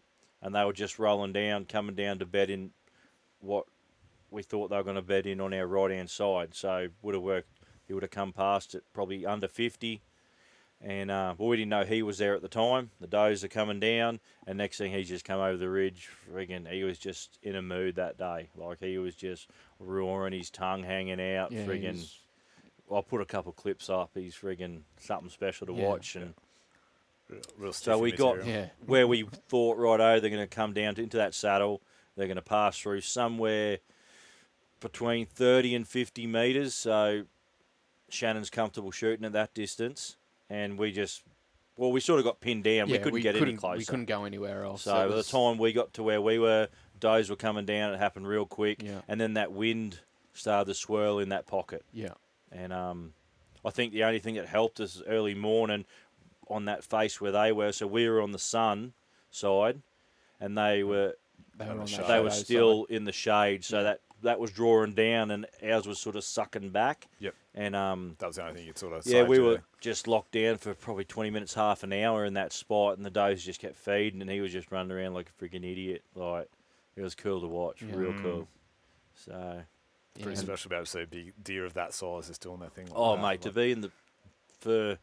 B: and they were just rolling down, coming down to bed in what we thought they were going to bed in on our right hand side. So would have worked. He would have come past it probably under 50. And uh, but we didn't know he was there at the time. The does are coming down, and next thing he's just come over the ridge. Friggin', he was just in a mood that day. Like he was just roaring, his tongue hanging out.
C: Yeah,
B: friggin', I'll put a couple clips up. He's friggin' something special to
C: Yeah.
B: watch. And
A: Real, real
B: So
A: stiffy
B: we got-
C: Yeah.
B: where we thought, righto, they're going to come down to, into that saddle. They're going to pass through somewhere between 30 and 50 metres. So Shannon's comfortable shooting at that distance. And we just, well, we sort of got pinned down. we couldn't get any closer.
C: We couldn't go anywhere else.
B: so
C: It
B: by the time we got to where we were, does were coming down. It happened real quick.
C: Yeah.
B: And then that wind started to swirl in that pocket.
C: Yeah.
B: And um, I think the only thing that helped us early morning on that face where they were, so we were on the sun side, and they were
C: They were on
A: the
B: they were
C: shadow
B: still in the shade, so
C: Yeah.
B: that that was drawing down, and ours was sort of sucking back.
A: Yep.
B: And um,
A: That was the only thing you'd sort of
B: yeah, we were
A: you.
B: just locked down for probably twenty minutes, half an hour in that spot, and the does just kept feeding, and he was just running around like a freaking idiot. Like it was cool to watch,
C: Yeah.
B: real
A: Mm.
B: cool. So
C: Yeah.
A: pretty special to be able to see a big deer of that size is doing that thing. Like
B: Oh,
A: that.
B: mate, to be in the for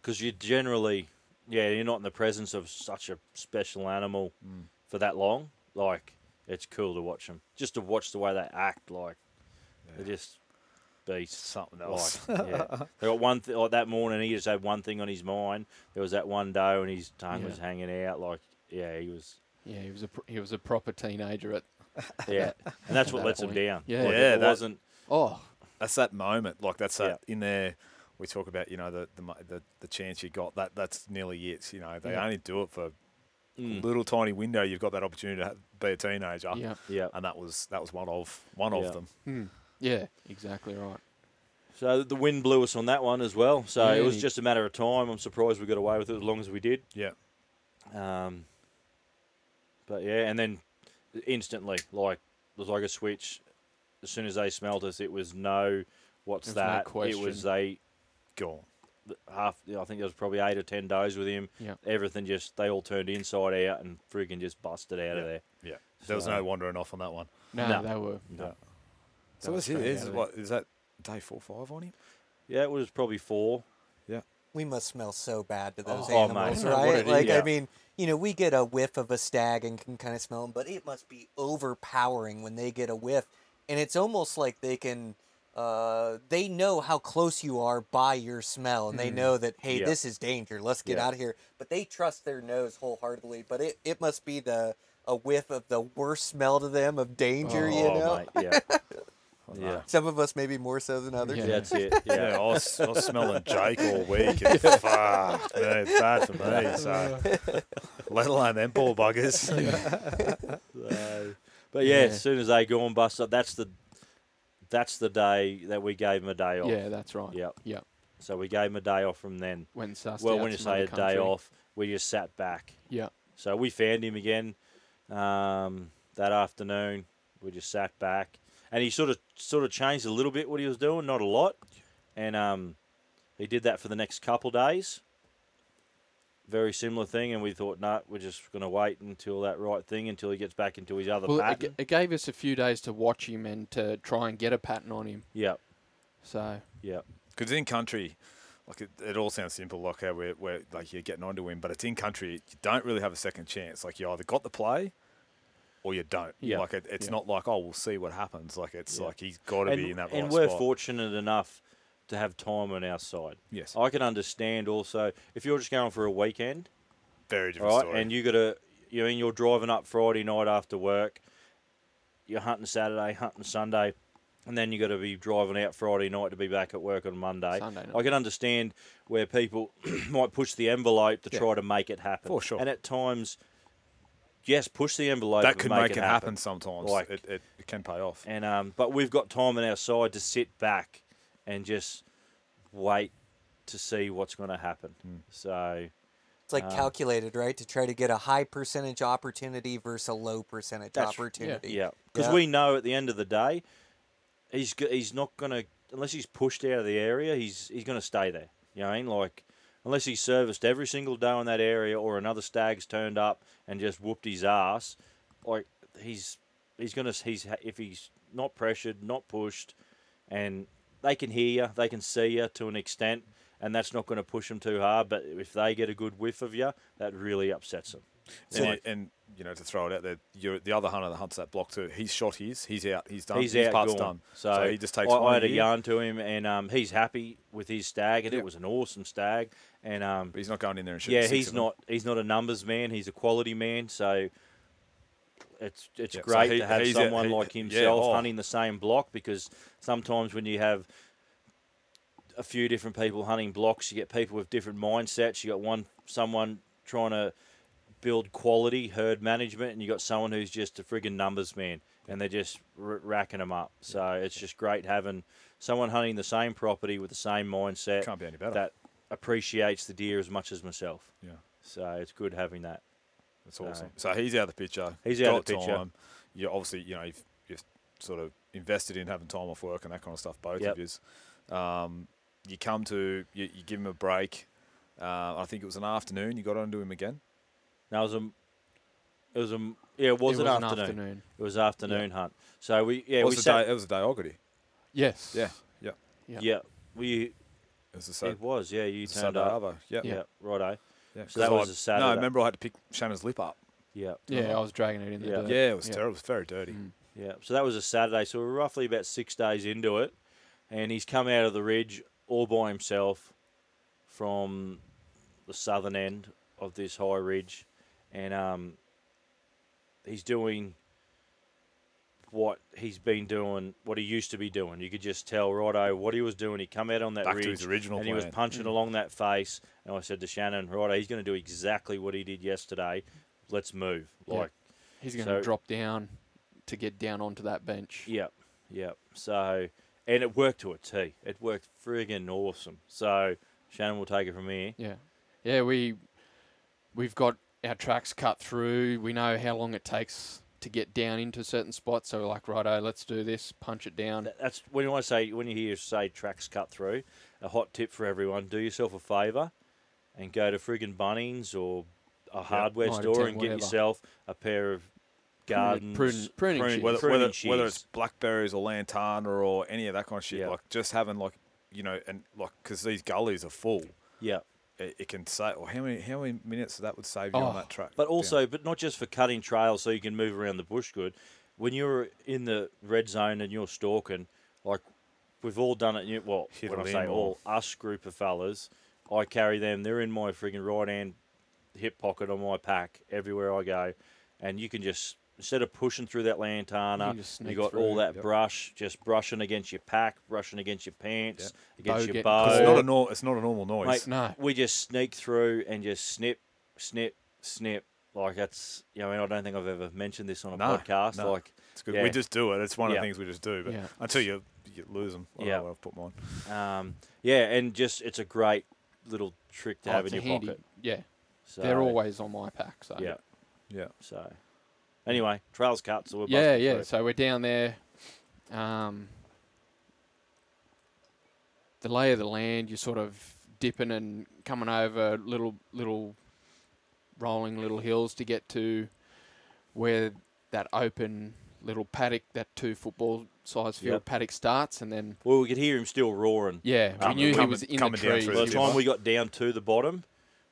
B: because you generally, yeah, you're not in the presence of such a special animal
A: Mm.
B: for that long. Like it's cool to watch them. Just to watch the way they act, like they're just beasts.
A: Something
B: Like,
A: else.
B: yeah. They got one thing like that morning. He just had one thing on his mind. There was that one day when his tongue
C: Yeah.
B: was hanging out. Like, yeah, he was.
C: Yeah, he was a pr- he was a proper teenager at.
B: Yeah, and that's what
C: that
B: lets him down.
C: Yeah.
B: like,
A: Yeah,
B: it
A: that-
B: wasn't.
C: Oh,
A: that's that moment. Like that's that in there. We talk about you know the the the, the chance you got. That that's nearly it. You know they
C: Yeah.
A: only do it for
B: Mm.
A: a little tiny window. You've got that opportunity to be a teenager.
C: yeah,
B: Yeah.
A: And that was that was one of one
B: Yeah.
A: of them.
C: Hmm. yeah, exactly right.
B: So the wind blew us on that one as well. So it was just a matter of time. I'm surprised we got away with it as long as we did.
A: Yeah.
B: Um, but yeah, and then instantly, like it was like a switch. As soon as they smelt us, it was no. What's
C: There was no
B: that? it was they
A: Gone.
B: half. I think there was probably eight or ten does with him.
C: Yeah.
B: Everything just they all turned inside out and friggin' just busted out of there.
A: Yeah. There was
B: So-
A: no wandering off on that one.
C: No,
B: No.
C: they were.
B: No.
A: So
C: was
A: this
C: straight
A: is
C: out of
A: what is that day four or five on him?
B: Yeah, it was probably four. Yeah.
D: We must smell so bad to those
B: Oh, mate.
D: animals,
B: What
D: right?
B: it
D: Like,
B: is.
D: I mean, you know, we get a whiff of a stag and can kind of smell them, but it must be overpowering when they get a whiff. And it's almost like they can, uh, they know how close you are by your smell, and they know that, hey,
B: Yeah.
D: this is danger. Let's get
B: Yeah.
D: out of here. But they trust their nose wholeheartedly. But it, it must be the a whiff of the worst smell to them of danger, you
B: oh,
D: know?
B: mate, yeah, yeah.
D: Some of us maybe more so than others.
C: Yeah.
B: That's it.
A: Yeah,
B: Yeah.
A: I, was, I was smelling Jake all week. And fuck, man, it's bad for me. So, let alone them poor buggers.
B: So, but yeah,
C: Yeah.
B: as soon as they go and bust up, that's the that's the day that we gave him a day off.
C: Yeah, that's right.
B: Yep.
C: Yep.
B: So we gave him a day off from then.
C: When
B: well, when you say a day off, we just sat back.
C: Yeah.
B: So we found him again um, that afternoon. We just sat back, and he sort of sort of changed a little bit what he was doing, not a lot, and um, he did that for the next couple days. Very similar thing, and we thought, no, we're just going to wait until that right thing until he gets back into his other
C: Well, it,
B: pattern.
C: g- it gave us a few days to watch him and to try and get a pattern on him.
B: Yep,
C: So
B: yep,
A: Because in country, like it, it all sounds simple, like how we're, we're like you're getting onto him, but it's in country. You don't really have a second chance. Like you either got the play, or you don't.
B: Yeah.
A: Like it, it's
C: Yeah.
A: not like oh we'll see what happens. Like it's
B: Yeah.
A: like he's got to be in that
B: and
A: right
B: we're
A: spot.
B: fortunate enough to have time on our side.
A: yes,
B: I can understand also if you're just going for a weekend,
A: very different
B: right?
A: story.
B: And you got to, you mean you're driving up Friday night after work, you're hunting Saturday, hunting Sunday, and then you got to be driving out Friday night to be back at work on Monday.
C: Sunday night.
B: I can understand where people might push the envelope to
C: Yeah.
B: try to make it happen.
A: For sure.
B: And at times, yes, push the envelope.
A: that
B: and
A: could
B: make,
A: it happen, sometimes.
B: Like-
A: it, it, it can pay off.
B: And um, but we've got time on our side to sit back and just wait to see what's going to happen.
A: Hmm.
B: So
D: It's like
B: Um,
D: calculated, right? To try to get a high percentage opportunity versus a low percentage
B: That's-
D: opportunity.
B: Yeah, because
D: Yeah.
B: we know at the end of the day, he's he's not gonna unless he's pushed out of the area. He's he's gonna stay there. You know what I mean? Like unless he's serviced every single day in that area, or another stag's turned up and just whooped his ass, like he's he's gonna he's if he's not pressured, not pushed, and they can hear you, they can see you to an extent. And that's not going to push them too hard, but if they get a good whiff of you, that really upsets them.
A: and, you- and you know to throw it out there, you're, the other hunter that hunts that block too. He's shot his. He's out. He's done.
B: He's
A: his
B: out
A: part's
B: gone.
A: done.
B: So,
A: he just takes
B: I,
A: one
B: I had a yarn to him, and um, he's happy with his stag, and
A: Yeah.
B: it was an awesome stag. And um,
A: But he's not going in there and shooting.
B: yeah, he's not he's not a numbers man. He's a quality man. So it's it's
A: Yeah, so
B: great
A: he-
B: to have
A: he's a-
B: someone
A: he-
B: like
A: yeah,
B: himself
A: oh.
B: hunting the same block because sometimes when you have a few different people hunting blocks, you get people with different mindsets. You got one someone trying to build quality herd management, and you got someone who's just a frigging numbers man, and they're just r- racking them up. So it's just great having someone hunting the same property with the same mindset
A: Can't be any better.
B: that appreciates the deer as much as myself.
A: yeah.
B: So it's good having that.
A: That's awesome. So he's out of the picture.
B: He's
A: He's
B: out of the picture.
A: Time. You obviously, you know, you've, you've sort of invested in having time off work and that kind of stuff. Both
B: Yep.
A: of you. Um, you come to, you, you give him a break. Uh, I think it was an afternoon. You got onto him again.
B: Now it was a, it was a, yeah, it was,
C: it
B: an,
C: was
B: afternoon.
C: afternoon.
B: It was afternoon hunt. So we, yeah,
A: it
B: we
A: was
B: sat,
A: day. It was a day I.
C: Yes.
A: Yeah, yeah.
C: Yeah.
B: yeah, we,
A: It was the Sat-
B: it was, yeah, you
A: the
B: turned
A: Saturday
B: up.
A: Yeah,
B: Yeah,
A: yeah.
B: righto.
A: Yeah.
B: So that
A: 'Cause
B: was
A: I-
B: a Saturday.
A: No, remember I had to pick Shannon's lip up.
B: Yeah.
C: Yeah, I was dragging it in the
B: Yeah.
C: dirt.
A: Yeah, it was
C: Yeah.
A: terrible. It was very dirty.
C: Mm.
B: Yeah, so that was a Saturday. So we're roughly about six days into it, and he's come out of the ridge all by himself from the southern end of this high ridge, and um, he's doing what he's been doing, what he used to be doing. You could just tell righto what he was doing. He come out on that
A: Back
B: ridge
A: to his original
B: and he was
A: plan.
B: punching mm. along that face. And I said to Shannon, righto, he's going to do exactly what he did yesterday. Let's move.
C: Yeah.
B: Like.
C: He's going to
B: So-
C: drop down to get down onto that bench.
B: Yep, yep. So, and it worked to a T. It worked friggin' awesome. So, Shannon will take it from here.
C: Yeah, yeah. We we've got our tracks cut through. We know how long it takes to get down into certain spots. So we're like, righto, let's do this. Punch it down.
B: That's when you want to say when you hear say tracks cut through. A hot tip for everyone: do yourself a favour and go to friggin' Bunnings or a hardware
C: Mitre
B: store
C: 10,
B: and get yourself a pair of gardens,
C: prune- pruning
B: prune-
C: shears.
A: whether,
B: pruning
A: whether, whether it's blackberries or lantana or any of that kind of shit,
B: Yeah.
A: like just having like you know, and like because these gullies are full,
B: yeah.
A: It, it can say. Or how many how many minutes that would save you on
C: Oh,
A: that track?
B: But also, but not just for cutting trails so you can move around the bush good. When you're in the red zone and you're stalking, like we've all done it. You, well,
A: Hit
B: when I say all, us group of fellas, I carry them. They're in my frigging right hand hip pocket on my pack everywhere I go, and you can just instead of pushing through that lantana,
C: You just
B: you
C: sneak
B: got all that
A: yep.
B: brush just brushing against your pack, brushing against your pants,
C: Bow
B: against your
C: getting
B: bow.
A: 'Cause it's not a nor- it's not a normal noise.
B: Mate,
C: No.
B: we just sneak through and just snip, snip, snip. Like that's, you know, I mean, I don't think I've ever mentioned this on a
A: No,
B: podcast.
A: no.
B: Like,
A: it's good.
B: yeah.
A: We just do it. It's one of
B: Yeah.
A: the things we just do. But
C: Yeah.
A: until you you lose them, I
B: Yeah.
A: don't know I've put mine.
B: um, yeah, and just it's a great little trick to
C: Oh,
B: have in your
C: handy-
B: pocket.
C: Yeah,
B: So,
C: they're always on my pack. So
B: yeah.
A: Yeah.
B: So, anyway, trails cut. So we're
C: yeah, yeah.
B: through.
C: So we're down there. Um, the lay of the land, you're sort of dipping and coming over little, little, rolling little hills to get to where that open little paddock, that two football size field
B: Yep.
C: paddock starts, and then
B: Well, we could hear him still roaring.
C: yeah, we
A: Coming-
C: knew he was in the
A: coming
C: trees.
B: By
A: the
B: the time we got down to the bottom,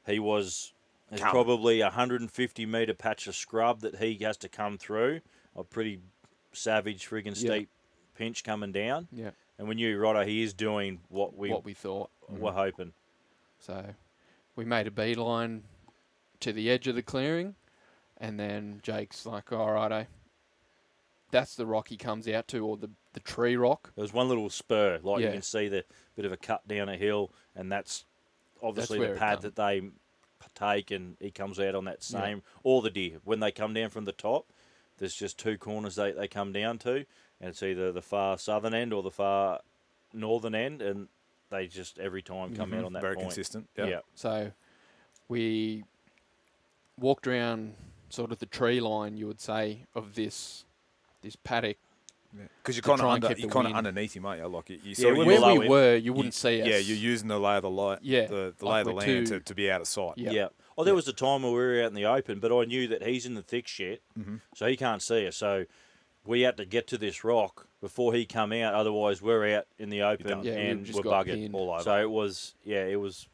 B: he was there's
A: Coming.
B: probably a 150 metre patch of scrub that he has to come through. A pretty savage, friggin'
C: Yeah.
B: steep pinch coming down.
C: Yeah,
B: And we knew, righto, he is doing what we
C: what we thought.
B: were mm-hmm. hoping.
C: So we made a beeline to the edge of the clearing, and then Jake's like, "All righto." Eh. That's the rock he comes out to, or the, the tree rock.
B: There's one little spur, like you can see the bit of a cut down a hill, and that's obviously
C: where
B: the pad that they p- take, and he comes out on that
C: Yeah.
B: same. All the deer when they come down from the top, there's just two corners they, they come down to, and it's either the far southern end or the far northern end, and they just every time come out on that
A: Mm-hmm. Very
B: point.
A: consistent.
B: Yeah.
A: Yeah.
C: So we walked around sort of the tree line, you would say, of this this paddock.
A: Because you're kind of
C: try and
A: under, you're kind of underneath him, aren't you? Like you, you
B: Yeah,
A: sort of
B: when
A: use-
C: Where we
B: in-
C: were, you wouldn't see us.
A: Yeah, you're using the lay of the light,
C: Yeah,
A: the, the
C: like
A: lay of the land
C: too-
A: to, to be out of sight.
C: Yeah.
B: Yeah. Oh, there was a time where we were out in the open, but I knew that he's in the thick shit,
A: Mhm.
B: so he can't see us. So we had to get to this rock before he come out. Otherwise, we're out in the open.
C: Yeah,
B: and
C: just
B: we're
C: got
B: buggered
C: pinned.
A: all over.
B: So it was, yeah, it was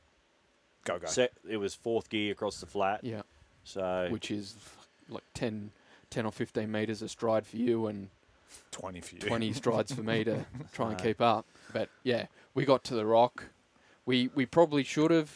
A: Go go.
B: set. It was fourth gear across the flat.
C: yeah,
B: So
C: which is like 10, 10 or fifteen meters a stride for you, and
A: Twenty for you.
C: 20 strides for me to try and keep up. But yeah, we got to the rock. We we probably should have,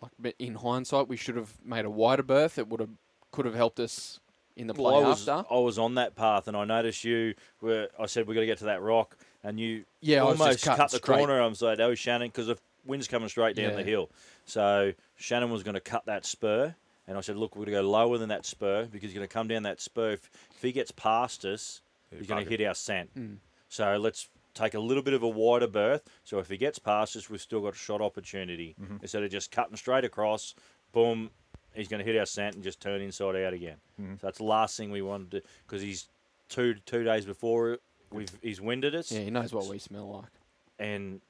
C: like but in hindsight, we should have made a wider berth. It would have could have helped us in the play
B: well, I was
C: after.
B: I was on that path, and I noticed you were. I said we got to get to that rock, and you
C: Yeah,
B: almost cut the
C: straight.
B: corner. I'm like, oh Shannon, because the wind's coming straight down the hill. So Shannon was going to cut that spur, and I said, look, we're going to go lower than that spur because he's going to come down that spur. If, if he gets past us, He's going to hit our scent.
C: Mm.
B: So let's take a little bit of a wider berth. So if he gets past us, we've still got a shot opportunity
A: Mhm.
B: instead of just cutting straight across. Boom, he's going to hit our scent and just turn inside out again.
A: Mhm.
B: So that's the last thing we wanted to do because he's two two days before we've he's winded us,
C: Yeah, he knows what we smell like.
B: and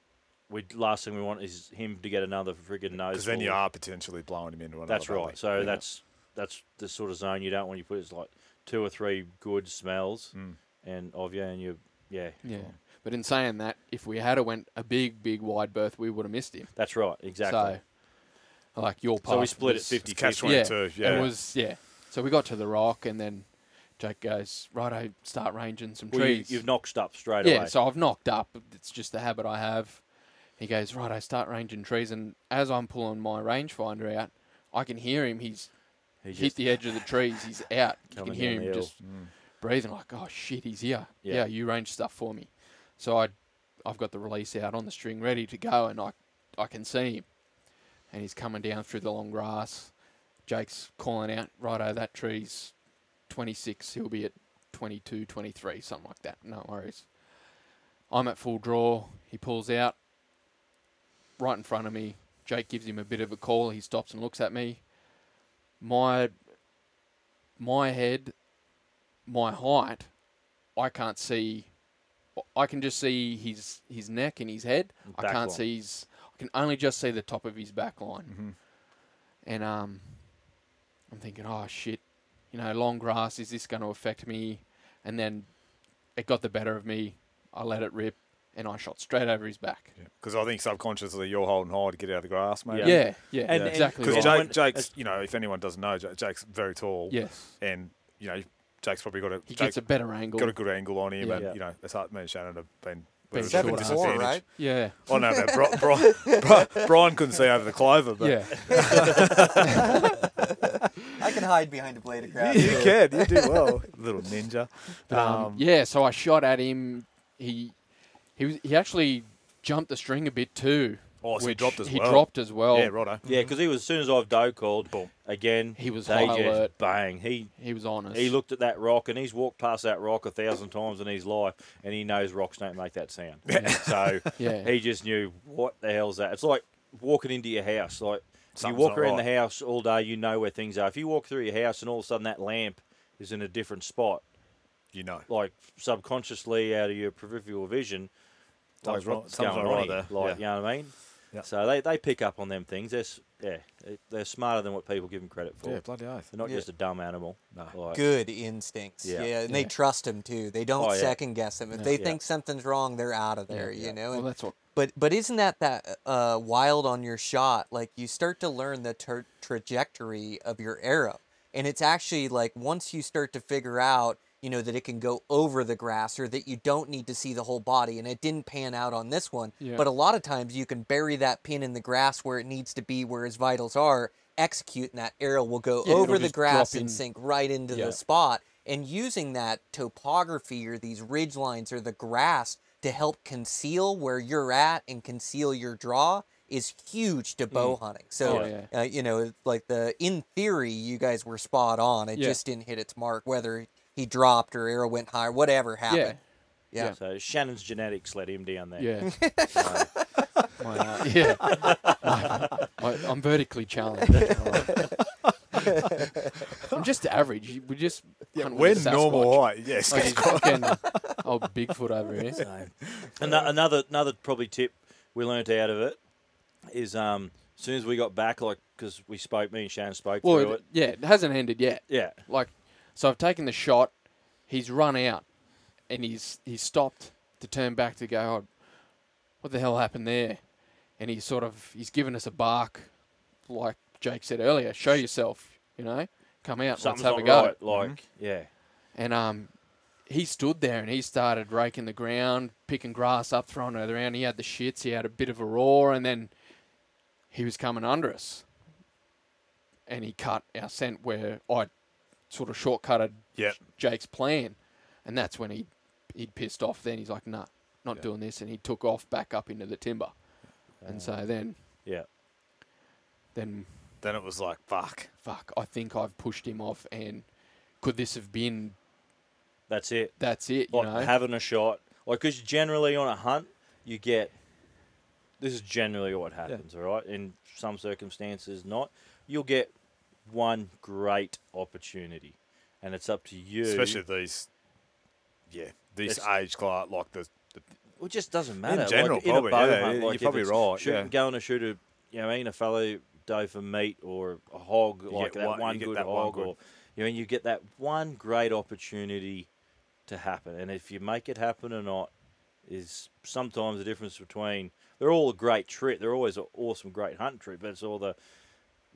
B: we last thing we want is him to get another friggin' nose.
A: Because then you are potentially blowing him into another
B: That's right. So
C: Yeah.
B: that's that's the sort of zone you don't want you put. It's like two or three good smells,
A: Mm.
B: And of you, and you, yeah,
C: Yeah. But in saying that, if we had a went a big, big wide berth, we would have missed him.
B: that's right, exactly.
C: So, like your part.
B: So we split it 50
A: It's catch
C: Yeah,
A: 22. Yeah.
C: It was yeah.
B: So
C: So we got to the rock, and then Jake goes, "Right, I start ranging some
B: Well, you,
C: trees."
B: you've knocked up straight
C: yeah,
B: away.
C: Yeah, so I've knocked up. It's just a habit I have. He goes, right, I start ranging trees, and as I'm pulling my rangefinder out, I can hear him. He's
B: He
C: hit
B: just
C: the edge of the trees. He's out. You can hear
B: down
C: him
B: just. hill.
C: Breathing like, oh shit, he's here.
B: Yeah.
C: Yeah. you range stuff for me. So I, I've got the release out on the string ready to go, and I, I can see him, and he's coming down through the long grass. Jake's calling out, righto, that tree's 26. He'll be at 22, 23, something like that. No worries. I'm at full draw. He pulls out right in front of me. Jake gives him a bit of a call. He stops and looks at me. My my head, my height, I can't see. I can just see his his neck and his head. I can't
B: line.
C: see his. I can only just see the top of his back line.
A: Mhm.
C: And um, I'm thinking, oh shit, you know, long grass. Is this going to affect me? And then it got the better of me. I let it rip, and I shot straight over his back.
A: Because I think subconsciously you're holding high to get out of the grass, mate.
B: Yeah.
C: Yeah, yeah,
B: And- and-
C: exactly.
A: Because
C: right.
A: Jake, Jake's, you know, if anyone doesn't know, Jake's very tall.
C: Yes,
A: And, you know, Jake's probably got a,
C: he
A: Jake
C: gets a better angle.
A: got a good angle on him.
C: Yeah.
A: And,
B: Yeah.
A: you know, it's hard, me and Shannon have been.
C: Been
A: we've
D: Seven
A: been
C: short
D: four, right?
C: yeah,
A: Oh, no, no. Bri- Bri- Bri- Brian couldn't see over the clover, but
C: yeah.
D: I can hide behind a blade of grass.
A: you can. You do well. Little ninja.
C: But, um, yeah, so I shot at him. He he was he actually jumped the string a bit too.
A: Oh, so he
C: which
A: dropped as
C: he
A: well.
C: dropped as well.
A: yeah, righto.
B: Yeah, because he was as soon as I've doe called,
A: Boom.
B: again,
C: He was
B: they
C: high
B: just
C: alert.
B: bang. He
C: He was honest.
B: he looked at that rock and he's walked past that rock a thousand times in his life, and he knows rocks don't make that sound. so
C: Yeah.
B: he just knew what the hell's that. It's like walking into your house. Like
A: Something's
B: you walk
A: not
B: around
A: right.
B: the house all day, you know where things are. If you walk through your house and all of a sudden that lamp is in a different spot,
A: You know.
B: like subconsciously out of your peripheral vision, like
A: Something's wrong-
B: what's
A: something's
B: going
A: not
B: on
A: right
B: here?
A: there.
B: Like
A: Yeah.
B: you know what I mean?
A: Yeah.
B: So they, they pick up on them things. They're s- yeah, they- they're smarter than what people give them credit for.
A: Yeah, bloody oath.
B: They're not
D: Yeah.
B: just a dumb animal.
A: No.
B: Like,
D: Good instincts.
B: Yeah.
D: Yeah, and they
C: Yeah.
D: trust him too. They don't
B: Oh, yeah.
D: second guess him. If
C: No.
D: they
B: Yeah.
D: think something's wrong, they're out of there.
C: Yeah.
D: You know.
C: well,
D: And,
C: that's what.
D: but but isn't that that uh, wild on your shot? Like you start to learn the tra- trajectory of your arrow, and it's actually like once you start to figure out, you know, that it can go over the grass or that you don't need to see the whole body. And it didn't pan out on this one,
C: Yeah.
D: but a lot of times you can bury that pin in the grass where it needs to be, where his vitals are. Execute, and that arrow will go
C: Yeah,
D: over the grass and sink right into
C: Yeah.
D: the spot. And using that topography or these ridge lines or the grass to help conceal where you're at and conceal your draw is huge to bow hunting. So,
C: yeah.
D: uh, you know, like the in theory, you guys were spot on. It
C: Yeah.
D: just didn't hit its mark, whether he dropped or arrow went higher, whatever happened. Yeah.
C: Yeah.
B: So Shannon's genetics let him down there.
C: Yeah.
B: So,
C: My, uh, yeah. My- my- I'm vertically challenged. I'm just average. We just hunt with
A: When
C: a
A: normal height, yes.
C: Like he's fucking old Bigfoot over here.
B: so. Ano- another another probably tip we learnt out of it is um as soon as we got back, like because we spoke, me and Shannon spoke
C: Well,
B: through
C: it,
B: it.
C: yeah, it hasn't ended yet.
B: Yeah,
C: Like, so I've taken the shot. He's run out, and he's he's stopped to turn back to go. Oh, what the hell happened there? And he's sort of he's given us a bark, like Jake said earlier. Show yourself, you know. Come out.
B: something's
C: let's have
B: not
C: a go.
B: right. Like yeah,
C: And um, he stood there and he started raking the ground, picking grass up, throwing it around. He had the shits. He had a bit of a roar, and then he was coming under us. And he cut our scent where I sort of shortcutted
A: Yep.
C: Jake's plan, and that's when he he'd pissed off. Then he's like, "Nah, not
A: Yeah.
C: doing this," and he took off back up into the timber. And so then,
B: yeah.
C: then
A: Then it was like, fuck.
C: fuck, I think I've pushed him off. And could this have been?
B: That's it.
C: That's it, you know.
B: having a shot, like because generally on a hunt you get. This is generally what happens, all right. In some circumstances, not. You'll get one great opportunity, and it's up to you.
A: Especially these, yeah, this
B: It's-
A: age class, like the, the
B: Well, it just doesn't matter.
A: In general,
B: like, in
A: probably,
B: a bow
A: yeah,
B: hunt,
A: you're
B: like if
A: probably right,
B: Shooting,
A: yeah.
B: going to shoot a, you know, I mean, a fallow doe for meat or a hog,
A: You
B: like that
A: one-
B: one, good
A: that one
B: hog,
A: good.
B: or you know, you get that one great opportunity to happen, and if you make it happen or not, is sometimes the difference between. They're all a great trip. They're always an awesome, great hunt trip, but it's all the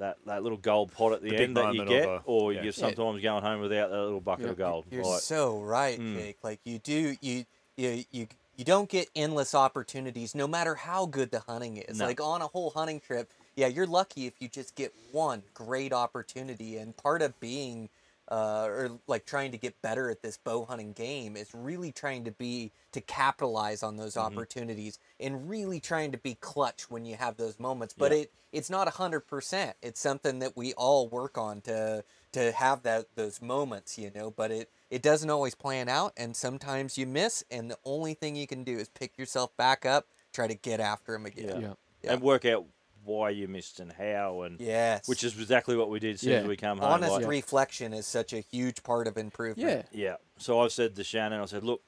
B: that, that little gold pot at the,
A: The
B: end that you get,
A: of a-
B: or
A: yeah.
B: you're sometimes going home without that little bucket
C: Yeah.
B: of gold.
D: You're
B: Like,
D: so right,
B: Mm.
D: Jake. Like you do, you you you you don't get endless opportunities, no matter how good the hunting is.
B: No.
D: Like on a whole hunting trip, yeah, you're lucky if you just get one great opportunity. And part of being, uh, or like trying to get better at this bow hunting game is really trying to be to capitalize on those
B: Mm-hmm.
D: opportunities and really trying to be clutch when you have those moments. But
B: Yeah.
D: it it's not a hundred percent. It's something that we all work on to to have that those moments, you know. But it it doesn't always plan out, and sometimes you miss. And the only thing you can do is pick yourself back up, try to get after them again.
B: Yeah.
C: Yeah.
D: Yeah.
B: and work out why you missed and how, and
D: Yes.
B: which is exactly what we did as soon as
C: Yeah.
B: we come home.
D: honest
B: like-
D: reflection is such a huge part of improvement.
C: Yeah.
B: Yeah. So I've said to Shannon, I said, look,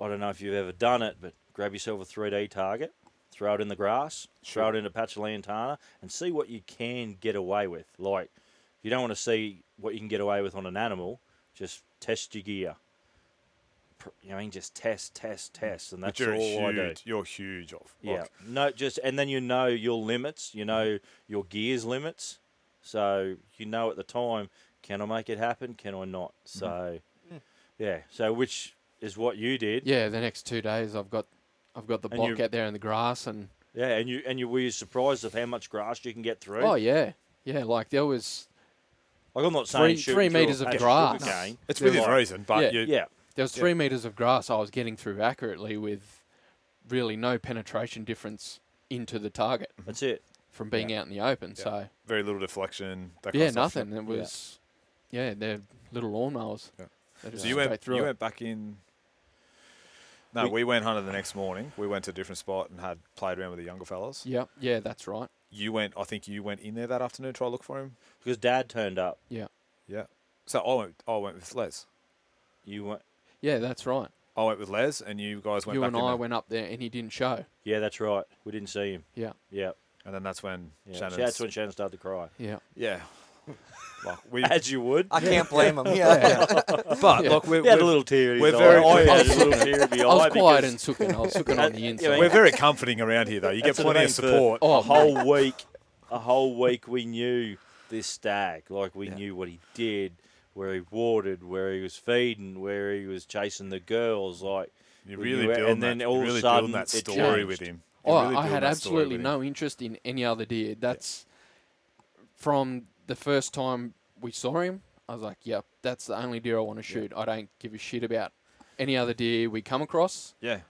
B: I don't know if you've ever done it, but grab yourself a 3D target, throw it in the grass, throw it in a patch of lantana, and see what you can get away with. Like, if you don't want to see what you can get away with on an animal, just test your gear. Pr- You know, I mean, just test, test, test, and that's
A: But you're
B: all I do.
A: You're huge. Off.
B: Yeah. No, just and then you know your limits. You know your gears limits. So you know at the time, can I make it happen? Can I not?
A: Mm-hmm.
B: So,
D: Mm.
B: yeah. So which is what you did.
C: Yeah, the next two days I've got I've got the
B: And
C: block
B: you-
C: out there in the grass and
B: Yeah, and you and you were you surprised of how much grass you can get through.
C: oh yeah, yeah. Like there was
B: Like I'm not saying shooting
C: three metres of grass.
B: sugarcane.
A: it's
C: They're
A: within
C: like-
A: reason, but
C: Yeah.
A: you,
B: Yeah,
C: there was
A: Yeah.
C: three meters of grass I was getting through accurately with really no penetration difference into the target mm-hmm.
B: that's it.
C: from being out in the open.
A: Yeah.
C: So
A: very little deflection. That kind
C: yeah,
A: of stuff.
C: nothing. It was yeah, they're little lawnmowers.
A: Yeah. So you went.
C: through
A: You
C: it.
A: went back in. No,
B: We-
A: we, went hunting the next morning. We went to a different spot and had played around with the younger fellas.
C: Yeah, yeah, that's right.
A: You went. I think you went in there that afternoon to try to look for him.
B: Because Dad turned up.
A: Yeah, yeah. So I went. I went with Les.
B: You went.
C: Yeah, that's right.
A: I went with Les, and you guys went
C: you
A: back
C: and
A: in
C: I
A: there.
C: went up there and he didn't show.
B: Yeah, that's right. We didn't see him.
C: Yeah,
B: Yeah.
A: and then that's when
B: yeah.
A: Shannon.
B: That's when Shannon started to cry.
C: yeah.
A: Yeah. like we.
B: As you would.
D: I can't blame him. Yeah.
A: but
C: Yeah.
A: look, we're,
B: He had a little tear
A: we're
B: eye.
A: very-
B: I had a little tear in my
C: I was quiet
B: because-
C: and sooking. I was sooking on the
B: Yeah,
C: inside.
A: we're very comforting around here, though. You get
B: That's what I
A: plenty of
B: mean, for
A: support.
C: Oh,
B: a whole week, a whole week, we knew this stag. Like we
A: Yeah.
B: knew what he did, where he watered, where he was feeding, where he was chasing the girls. Like
A: You
B: we
A: really
B: knew it,
A: build
B: and
A: that,
B: then
A: you
B: all of a sudden
A: build that
B: it
A: story with him. You
C: Oh,
A: really
C: I had absolutely no interest in any other deer. That's from the first time we saw him. I was like, "Yep, that's the only deer I want to shoot. I don't give a shit about any other deer we come across."
A: Yeah.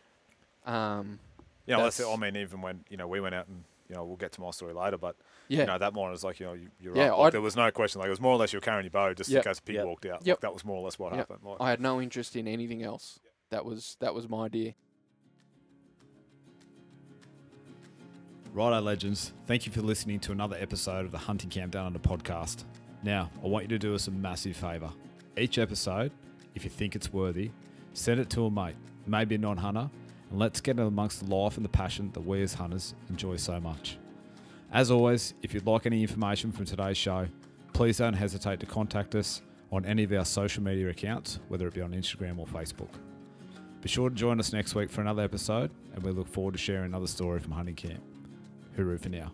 C: Um,
A: You know, that's,
C: That's-
A: I mean, even when you know we went out and you know we'll get to my story later, but
C: yeah,
A: you know that morning was like you know you, you're
C: Yeah,
A: right. Like, there was no question. Like it was more or less you were carrying your bow just
C: Yep.
A: in case a pig
B: Yep.
A: walked out.
C: Yep.
A: Like, that was more or less what
C: Yep.
A: happened. Like,
C: I had no interest in anything else. That was that was my deer.
E: Righto, legends. Thank you for listening to another episode of the Hunting Camp Down Under podcast. Now, I want you to do us a massive favour. Each episode, if you think it's worthy, send it to a mate, maybe a non hunter, and let's get amongst the life and the passion that we as hunters enjoy so much. As always, if you'd like any information from today's show, please don't hesitate to contact us on any of our social media accounts, whether it be on Instagram or Facebook. Be sure to join us next week for another episode, and we look forward to sharing another story from Hunting Camp. Hooroo for now.